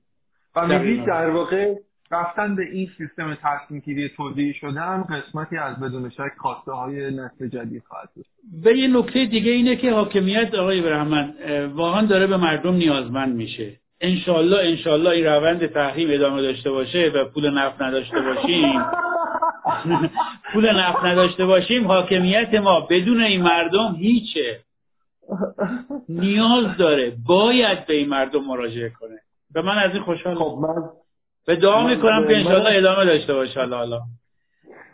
و میگید در واقع رفتن به این سیستم تصمیم گیری توضیحی شدن قسمتی از بدون شک خواسته های نسل جدید خواهد بود. به یه نکته دیگه اینه که حاکمیت آقای برحمن واقعا داره به مردم نیازمند میشه. انشالله انشالله این روند تحریم ادامه داشته باشه و پول نفت نداشته باشیم. پول نفت نداشته باشیم حاکمیت ما بدون این مردم هیچه. نیاز داره باید به این مردم مراجعه کنه. و من از این خوشحال خب من به دعا می‌کنم که انشالله ادامه داشته باشه حالا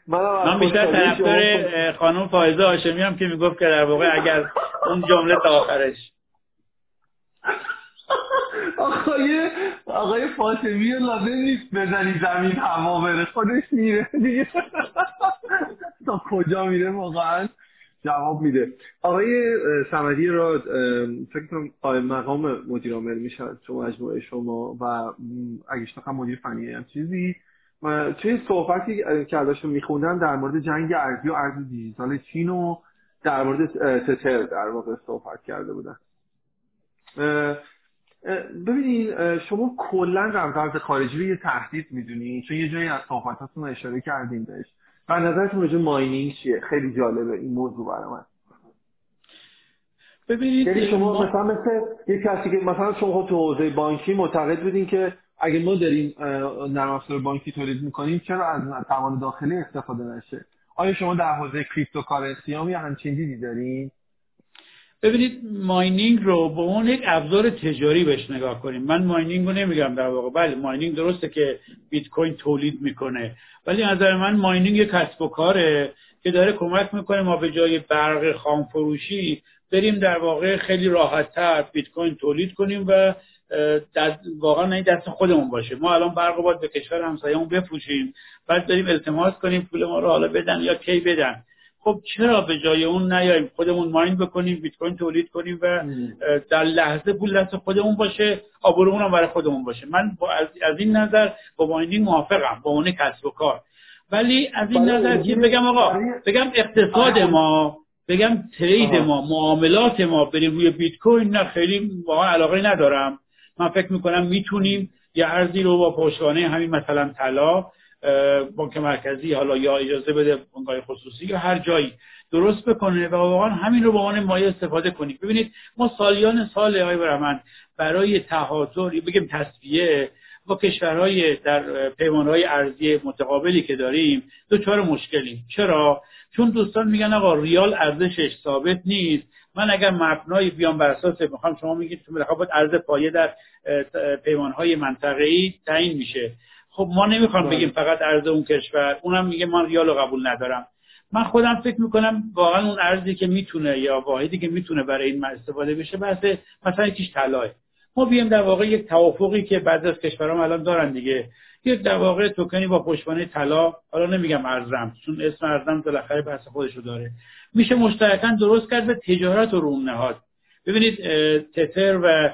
من بیشتر طرفدار خانم فائزه هاشمی هم که می‌گفت که در واقع اگر اون جمله تا آخرش. آقای آقای فاطمی لازم نیست بزنی زمین هوا بره خودش میره دیگه. تا کجا میره واقعا؟ جواب میده. آقای سمدی را فکر کنم قائم مقام مدیر عامل میشن تو مجموعه شما و اگه هم مدیر فنی هم چیزی. توی صحبتی که ازشون میخوندم در مورد جنگ ارزی و ارز دیجیتال چین و در مورد تتر در واقع صحبت کرده بودن. ببینید شما کلا رمز خارجی رو یه تهدید می‌دونید چون یه جایی از صحبتاتون اشاره کردیم بهش. و نظرتون راجع ماینینگ چیه؟ خیلی جالبه این موضوع برای من. ببینید یعنی شما مثلا مثل یه کسی که مثلا شما تو حوزه بانکی معتقد بودین که اگه ما داریم نرم افزار بانکی تولید می‌کنیم چرا از توان داخلی استفاده نشه؟ آیا شما در حوزه cryptocurrency هم یه همچین دیدی دارین؟ ببینید mining رو به اون یک ابزار تجاری بهش نگاه کنیم. من mining رو نمیگم در واقع. بله mining درسته که بیت کوین تولید می‌کنه. ولی نظر من mining یک کسب و کاره که داره کمک می‌کنه ما به جای برق خام فروشی بریم در واقع خیلی راحتتر بیت کوین تولید کنیم و واقعا این دست خودمون باشه. ما الان برق باید به کشور همسایه‌مون بفروشیم. بعد بریم التماس کنیم پول ما رو حالا بدن یا کی بدن. خب چرا به جای اون نیاییم؟ خودمون ماین بکنیم بیت کوین تولید کنیم و در لحظه پول دست خودمون باشه آبرومون هم برای خودمون باشه. من با از, این نظر با ماینینگ موافقم با اون کسب و کار. ولی از این نظر که بگم آقا؟ بگم اقتصاد ما بگم ترید ما معاملات ما بریم روی بیت کوین نه خیلی واقعا علاقه ندارم. من فکر می‌کنم می‌تونیم یه ارزی رو با پشتوانه همین مثلا طلا بانک مرکزی حالا یا اجازه بده بانک‌های خصوصی یا هر جایی درست بکنه و واقعا همین رو به عنوان مایه استفاده کنید. ببینید ما سالیان سال های برمن برای تهاتر بگیم تصفیه با کشورهای در پیمانهای ارزی متقابلی که داریم دچار مشکلی چرا؟ چون دوستان میگن آقا ریال ارزشش ثابت نیست. من اگر مبنایی بیام بر اساس می‌خوام شما میگید که ارز پایه در پیمانهای منطقه‌ای تعیین میشه. خب ما نمی‌خوام بگیم بله. فقط ارز اون کشور. اونم میگه من ریال رو قبول ندارم. من خودم فکر می‌کنم واقعا اون ارزی که می‌تونه یا واحدی که می‌تونه برای این استفاده بشه بحث مثلا یکیش طلاه ما بیایم در واقع یک توافقی که بعضی از کشورها الان دارن دیگه. یک در واقع توکنی با پشتوانه طلا حالا نمیگم ارزم چون اسم ارزم بالاخره بحث خودشو داره. میشه مشترکاً درست کرد به تجارت و روم نهاد. ببینید تتر و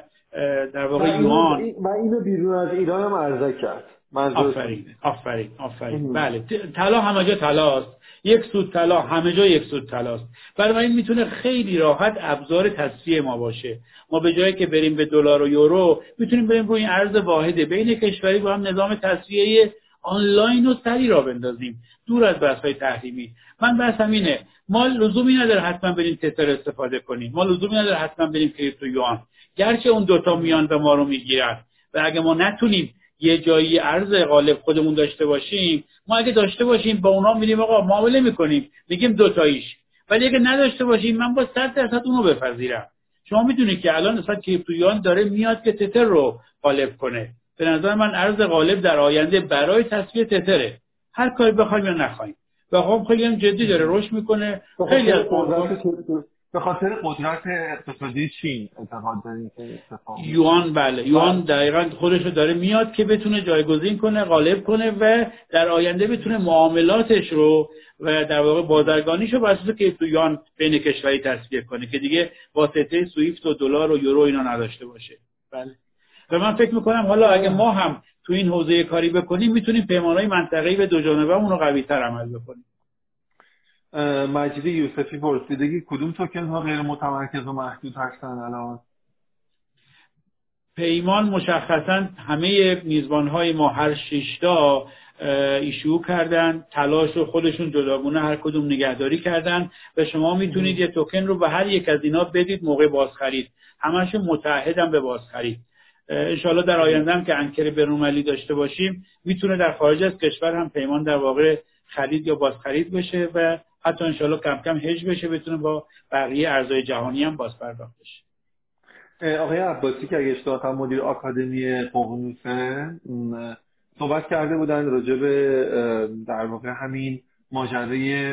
در واقع یوان. و اینو بیرون از ایران هم عرضه کرد. آفرین آفرین آفرین. بله طلا همه جا طلاست. یک سود طلا همه جا یک سود طلاست. برای این می‌تونه خیلی راحت ابزار تصفیه ما باشه. ما به جایی که بریم به دلار و یورو می‌تونیم بریم روی این ارز واحده. بین کشوری با هم نظام تصفیه آنلاین و سری را بندازیم. دور از بحث های تحریمی. من بحثم اینه. ما لزومی نداره حتما بریم تتر استفاده کنیم. ما لزومی نداره حتما بریم کریپتو یوان. گرچه اون دوتا میان به ما رو می‌گیرن. و اگه ما نتونیم یه جایی ارز غالب خودمون داشته باشیم ما اگه داشته باشیم با اونا میریم آقا معامله می‌کنیم میگیم دوتاییش ولی اگه نداشته باشیم من با صد درصد اونو بپذیرم. شما می‌دونید که الان مثلا کریپتویان داره میاد که تتر رو غالب کنه. به نظر من ارز غالب در آینده برای تصفیه تتره. هر کاری بخوایم یا نخوایم. و خب خیلی هم جدی داره رشد می‌کنه. خیلی از به خاطر قدرت اقتصادی چین اعتقاد داریم که یوان بله. یوان دقیقا خودش رو داره میاد که بتونه جایگزین کنه غالب کنه و در آینده بتونه معاملاتش رو و در واقع بازرگانیش رو بر اساس که تو یوان بین کشوری تصویه کنه که دیگه واسطه سویفت و دلار و یورو اینا نداشته باشه. بله. و من فکر می‌کنم حالا اگه ما هم تو این حوزه کاری بکنیم می‌تونیم پیمانهای منطقه‌ای به دو جانبه رو قوی‌تر عمل بکنیم. مجید یوسفی پرسیده کدوم توکن ها غیر متمرکز و محدود هستن الان؟ پیمان مشخصا همه میزبان های ما هر شیشتا ایشو کردن تلاش رو خودشون جداگونه هر کدوم نگهداری کردن و شما می‌تونید یه توکن رو به هر یک از اینا بدید موقع بازخرید همشون متحدن به بازخرید انشاءالله در آینده هم که انکر برونمالی داشته باشیم می‌تونه در خارج از کشور هم پیمان در واقع خرید یا بازخرید بشه و حتی انشالله کم کم هج بشه بتونه با بقیه ارزهای جهانی هم باز پرداخت بشه. آقای عباسی که اگه اشتباه مدیر آکادمی ققنوسه صحبت کرده بودن راجع به در واقع همین ماجرای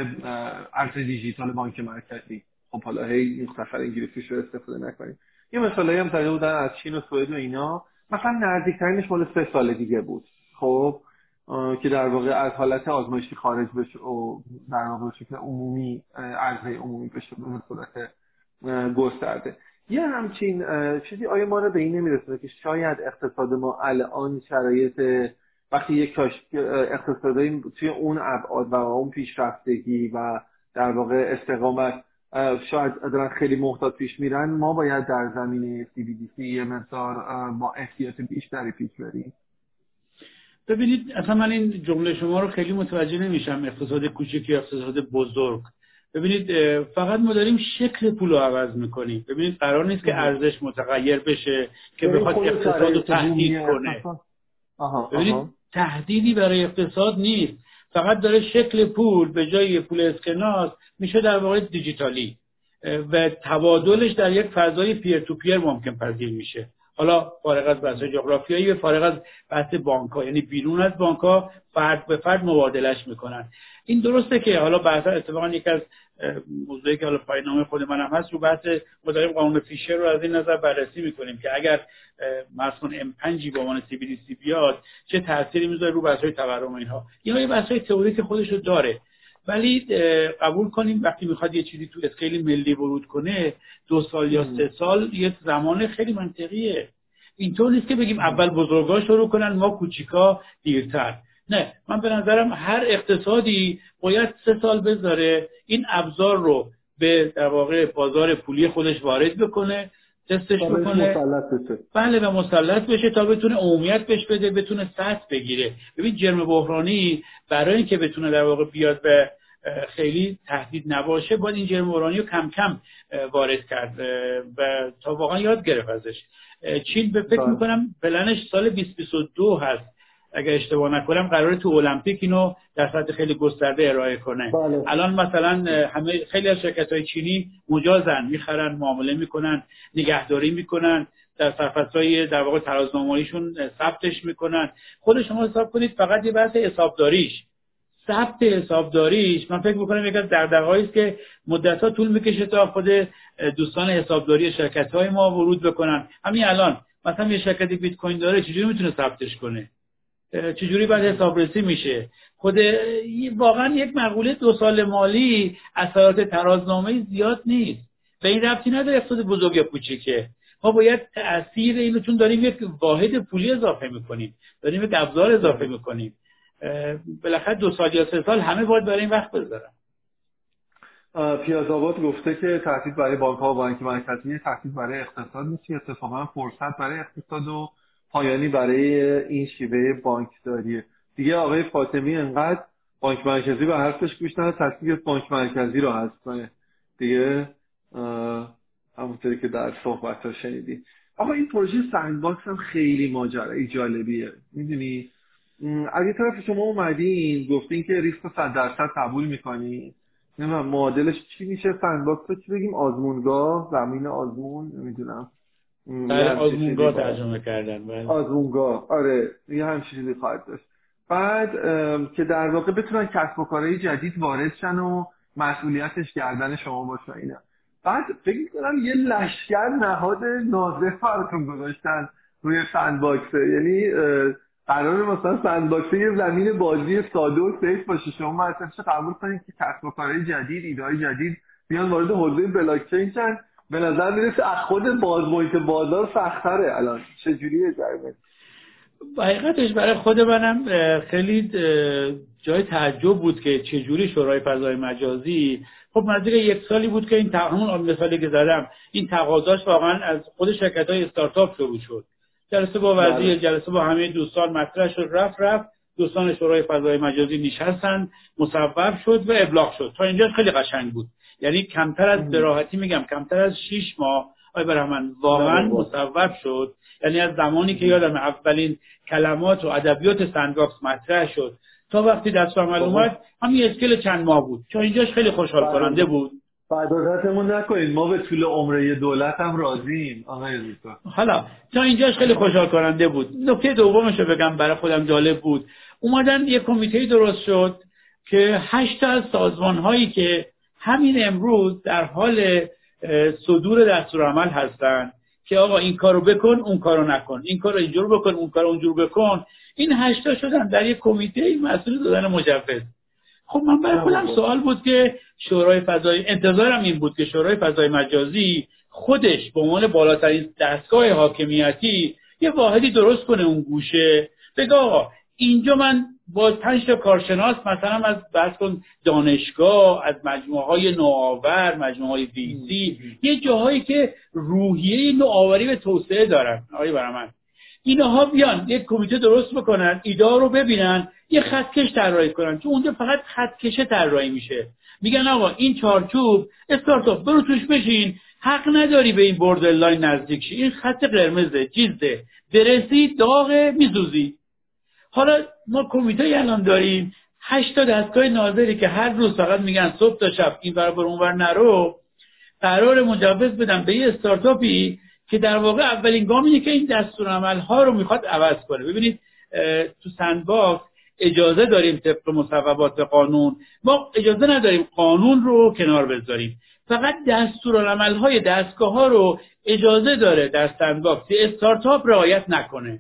ارز دیجیتال بانک مرکزی. خب حالا هی مختصر انگلیسیش رو استفاده نکنیم. یه مثالی هم زده بودن از چین و سوئد و اینا. مثلا نزدیکترینش مال سه سال دیگه بود. خب که در واقع از حالت آزمایشی خارج بشه و در واقع شکل عمومی عرضه عمومی بشه به صورت گسترده. یه همچین چیزی آیا ما رو به این نمیرسونه که شاید اقتصاد ما الان شرایط وقتی یک اقتصادی توی اون ابعاد و اون پیشرفتگی و در واقع استقامت شاید دارن خیلی محتاط پیش میرن ما باید در زمینه CBDC یه مقدار با احتیاط بیشتری پیش بریم. ببینید اصلا من این جمله شما رو خیلی متوجه نمیشم اقتصاد کوچک یا اقتصاد بزرگ. ببینید فقط ما داریم شکل پول رو عوض می‌کنیم. ببینید قرار نیست که ارزش متغیر بشه که بخواد اقتصاد رو تهدید کنه. ببینید تهدیدی برای اقتصاد نیست. فقط داره شکل پول به جای پول اسکناس میشه در واقع دیجیتالی. و تبادلش در یک فضای پیر تو پیر ممکن پذیر میشه. حالا فارغ از بحث جغرافیایی و فارغ از بحث بانک ها یعنی بیرون از بانک ها فرد به فرد مبادلش می‌کنن. این درسته که حالا بعدا اتفاقا یک از موضوعی که حالا پایینامه خود منم هست رو بحث مداریم قانون فیشر رو از این نظر بررسی می‌کنیم که اگر مثلا ام 5 به عنوان سی بی بیاد چه تأثیری می‌ذاره رو بحث های تورم اینها. اینها یه بحث های تئوریک خودش رو داره. ولی قبول کنیم وقتی می‌خواد یه چیزی تو اسکیل ملی ورود کنه دو سال یا سه سال یه زمان خیلی منطقیه. اینطور نیست که بگیم اول بزرگا شروع کنن ما کوچیکا دیرتر. نه من به نظرم هر اقتصادی باید سه سال بذاره این ابزار رو به در واقع بازار پولی خودش وارد بکنه تستش بکنه. بله و مسلط بشه تا بتونه عمومیت بهش بده بتونه سطح بگیره. ببین جرم بحرانی برای اینکه بتونه در واقع بیاد به خیلی تهدید نباشه باید این جرم بحرانی رو کم کم وارد کرد و تا واقعا یاد گرفت ازش. چین به فکر بله. می‌کنم پلنش سال 2022 هست. اگر اشتباه نکنم قرار تو المپیک اینو در سطح خیلی گسترده ارائه کنه. بله. الان مثلا همه خیلی از شرکت های چینی مجازن می‌خرن معامله می‌کنن نگهداری می‌کنن در های در واقع ثبتش می‌کنن. خود شما حساب کنید فقط یه بحث حسابداریش. ثبت حسابداریش. من فکر می‌کنم یکی از دغدغه‌هایی است که مدت‌ها طول می‌کشه تا خود دوستان حسابداری شرکت های ما ورود بکنن. همین الان مثلا یه شرکتی بیت کوین داره چجوری می‌تونه ثبتش کنه؟ چجوری باید حسابرسی میشه؟ خود واقعا یک مقوله دو سال مالی اثرات ترازنامه زیاد نیست. به این ربطی نداره اقتصاد بزرگ یا کوچیکه. ما باید تاثیر اینو چون داریم یک واحد پولی اضافه می‌کنیم. داریم یک ابزار اضافه می‌کنیم. بالاخره دو سال یا سه سال همه باید برای این وقت بذارن. پیازآباد گفته که تهدید برای بانک ها و بانک مرکزی تهدید برای اقتصاد نیست. اتفاقا فرصت برای اقتصاد و پایانی برای این شیوه بانکداریه دیگه آقای فاطمی انقدر بانک مرکزی به حرفش گوش نداد تصدیق بانک مرکزی رو هست. دیگه همونطوری که در صحبت ها شنیدی. آقا این پروژه باکس هم خیلی ماجرای جالبیه. می‌دونی؟ اگه طرف شما اومدین گفتین که ریسک رو صد درصد قبول می‌کنین نمی‌دونم معادلش چی میشه؟ باکس رو چی بگیم؟ آزمونگاه زمین آزمون نمی‌دونم. بله آزمونگاه ترجمه کردن بله. آزمونگاه آره یه هم چیزی خواهد داشت. بعد که در واقع بتونن کسب و کارهای جدید وارد شن و مسئولیتش گردن شما باشه اینا. بعد فکر کنم یه لشکر نهاد نازه براتون گذاشتن روی باکسه یعنی قرار مثلا باکسه یه زمین بازی ساده و سیف باشه. شما مثلا قبول کنید که کسب جدید ایده جدید بیان وارد حوزه بلاکچین شن؟ به نظر می‌رسه از خود باز محیط بازار سختره الان. چجوریه جریمه؟ حقیقتش برای خود منم خیلی جای تعجب بود که چجوری شورای فضای مجازی خب نزدیک یک سالی بود که این همون مثالی که زدم این تقاضاش واقعا از خود شرکت های استارتاپ شروع شد. جلسه با وزیر بله. جلسه با همه دوستان مطرح شد رفت رفت. دوستان شورای فضای مجازی نشستن مصوب شد و ابلاغ شد. تا اینجا خیلی قشنگ بود. یعنی کمتر از براحتی میگم کمتر از شیش ماه. آی برحمن واقعا مصوب شد. یعنی از زمانی که یادم اولین کلمات و ادبیات سندباکس مطرح شد. تا وقتی دست عمل اومد همین اسکل چند ماه بود. چون اینجاش خیلی خوشحال بله. کننده بود. فدادتمون نکنید. ما به طول عمره دولت هم راضیم آقای حالا تا اینجاش خیلی خوشحال کننده بود. نکته دومش رو بگم برای خودم جالب بود. اومدن یه کمیته درست شد که هشت از سازمان هایی که همین امروز در حال صدور دستورالعمل هستند که آقا این کارو بکن اون کارو نکن. این کارو اینجور بکن اون کارو اونجور بکن. این هشتا شدن در یک کمیته مسئول دادن مجوز. خب من برای خودم سوال بود که شورای فضای انتظارم این بود که شورای فضای مجازی خودش به عنوان بالاترین دستگاه حاکمیتی یه واحدی درست کنه اون گوشه. بگه آقا اینجا من با پنج تا کارشناس مثلا از بحث کن دانشگاه از مجموعه های نوآور مجموعه های ویسی یه جاهایی که روحیه نوآوری به توسعه دارن. آقای برامن اینها بیان یک کمیته درست بکنن ایده رو ببینن یه خطکش طراحی کنن. چون اونجا فقط خطکشه طراحی میشه. میگن آقا این چارچوب استارتاپ برو توش بشین. حق نداری به این لاین نزدیک شی. این خط قرمزه چیزه برسی داغ میزوزی حالا ما کمیته الان داریم. هشت تا دستگاه ناظری که هر روز فقط میگن صبح تا شب این ور اونور نرو. قراره مجوز بدم به یه استارتاپی که در واقع اولین گام اینه که این دستورالعمل ها رو می‌خواد عوض کنه. ببینید تو sandbox اجازه داریم طبق مصوبات قانون. ما اجازه نداریم قانون رو کنار بذاریم. فقط دستورالعمل های دستگاه ها رو اجازه داره در sandbox استارتاپ رعایت نکنه.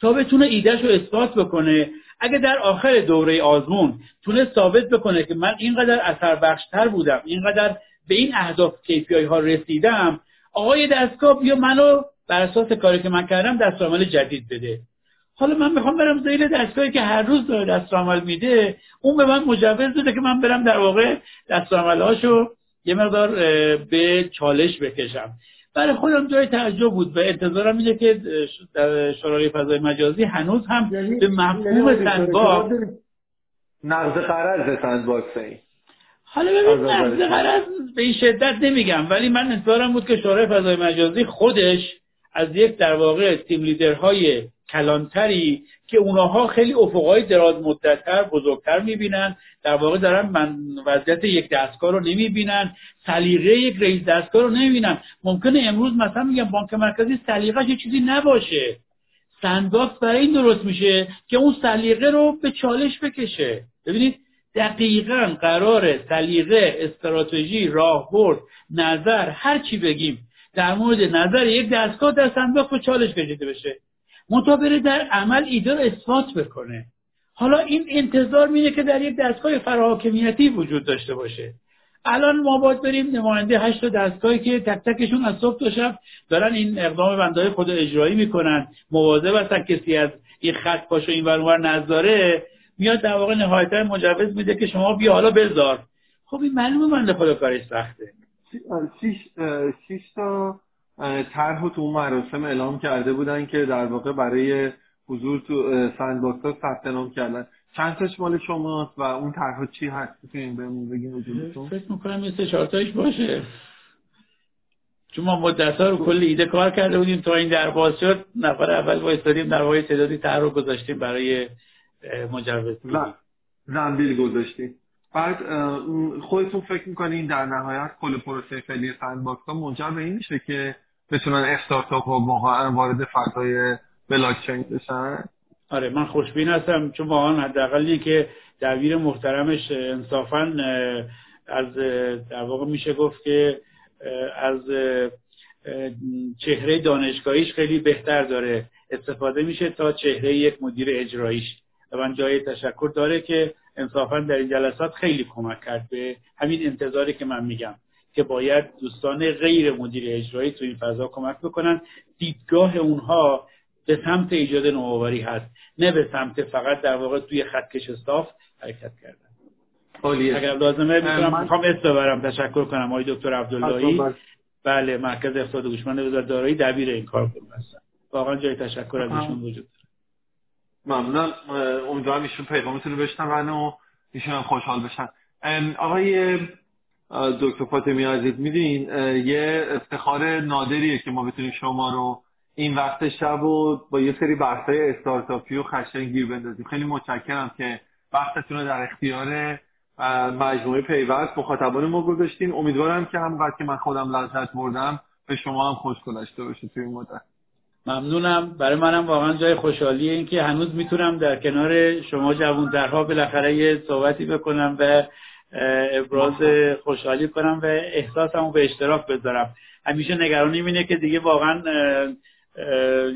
تا بتونه ایدهش رو اثبات بکنه. اگه در آخر دوره آزمون تونست ثابت بکنه که من اینقدر اثر بخشتر بودم اینقدر به این اهداف KPI ها رسیدم آقای دستگاه بیا منو بر اساس کاری که من کردم دستورالعمل جدید بده. حالا من می‌خوام برم زیر دستگاهی که هر روز داره دستورالعمل میده اون به من مجوز بده که من برم در واقع هاشو یه مقدار به چالش بکشم. برای خودم جای تعجب بود و انتظارم اینه که در شورای فضای مجازی هنوز هم یعنی به مفهوم sandbox نقض غرض sandbox حالا ببین نقض غرض به این شدت نمیگم ولی من انتظارم بود که شورای فضای مجازی خودش از یک در واقع team leader های کلان‌تری که اونها خیلی افقهای دراز مدتتر بزرگتر می‌بینن در واقع دارن من وضعیت یک دستگاه رو نمی‌بینن سلیقه یک رئیس دستگاه رو نمی‌بینن. ممکنه امروز مثلا میگم بانک مرکزی سلیقهش چیزی نباشه. sandbox برای این درست میشه که اون سلیقه رو به چالش بکشه. ببینید دقیقا قراره سلیقه استراتژی راهبرد نظر هر چی بگیم در مورد نظر یک دستگاه در sandbox به چالش کشیده بشه. مطابره در عمل ایده رو اثبات بکنه. حالا این انتظار میده که در یک دستگاه فراحاکمیتی وجود داشته باشه. الان ما باید بریم نماینده هشت دستگاهی که تک تکشون از صبح تا شب دارن این اقدام بندهای خود اجرایی می‌کنن. مواظب هستن کسی از این خط پاشو این ور نذاره. میاد در واقع نهایتا مجوز میده که شما بیا حالا بذار. خب این معلومه بنده خدا کارش سخته. شیش تا طرح تو اون مراسم اعلام کرده بودن که در واقع برای حضور تو sandbox ها ثبت نام کردن. چند تاش مال شماست و اون طرح چی هست؟ می‌تونین بهمون بگین وجودتون فکر می‌کنم مثل چهار تایش باشه. چون ما مدت رو کلی ایده کار کرده بودیم تا این در باز شد نفر اول وایستادیم در واقع تعدادی طرح رو گذاشتیم برای مجوز زنبیل گذاشتیم بعد خودتون فکر می‌کنین در نهایت کل پروسه فعلی sandbox ها منجر به این میشه که بتونن استارتاپ ها واقعا وارد فضای بلاکچین بشن؟ آره من خوشبین هستم چون واقعا حداقل که دبیر محترمش انصافا از در واقع میشه گفت که از چهره دانشگاهیش خیلی بهتر داره. استفاده میشه تا چهره یک مدیر اجراییش. من جای تشکر داره که انصافا در این جلسات خیلی کمک کرد به همین انتظاری که من میگم که باید دوستان غیر مدیر اجرایی تو این فضا کمک بکنن. دیدگاه اونها به سمت ایجاد نوآوری هست نه به سمت فقط در واقع توی خطکش صاف حرکت کردن. اگر لازمه می‌تونم می‌خوام اسم ببرم. تشکر کنم آقای دکتر عبداللهی. بله مرکز اقتصاد گوشمند وزارت دارایی دبیر این کار هستن واقعا جای تشکر از ایشون وجود داره. ممنون. امیدوارم ایشون پیغامتون رو بشنون و ایشون خوشحال بشن. آقای دکتر فاطمی عزیز میدین یه افتخار نادریه که ما بتونیم شما رو این وقت شب و با یه سری بحثای استارتاپی و خشن گیر بندازیم. خیلی متشکرم که وقتتون رو در اختیار مجموعه پیوست مخاطبان ما گذاشتین. امیدوارم که همونقدر که من خودم لذت بردم به شما هم خوش گذشته باشه توی این مدت. ممنونم. برای منم واقعا جای خوشحالیه اینکه هنوز می‌تونم در کنار شما جوانترها بالاخره یه صحبتی بکنم و ابراز خوشحالی کنم و احساسمو به اشتراک بذارم. همیشه نگرانی اینه که دیگه واقعا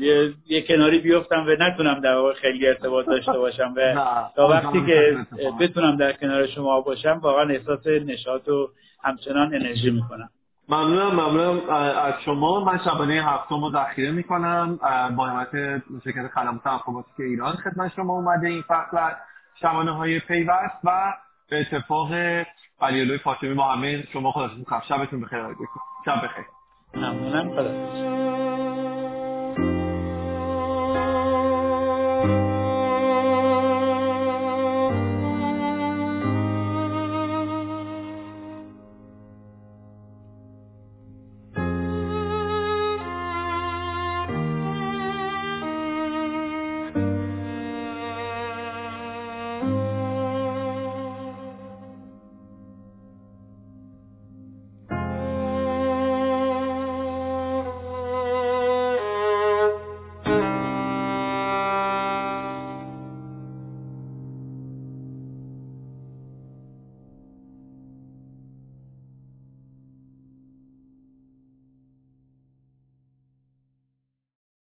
یه،, یه کناری بیفتم و نتونم در واقع خیلی ارتباط داشته باشم و تا وقتی که بتونم در کنار شما باشم واقعا احساس نشاط و همچنان انرژی می‌کنم. ممنونم ممنونم. از شما. من شبانه هفتم رو ذخیره می‌کنم. با حمایت شرکت خدمات که ایران خدمت شما اومده این فصل شبانه های پیوست و به اتفاق علیالوی فاطمی با همه شما خداتون شبتون بخیر. شب بخیر. ممنونم. خدا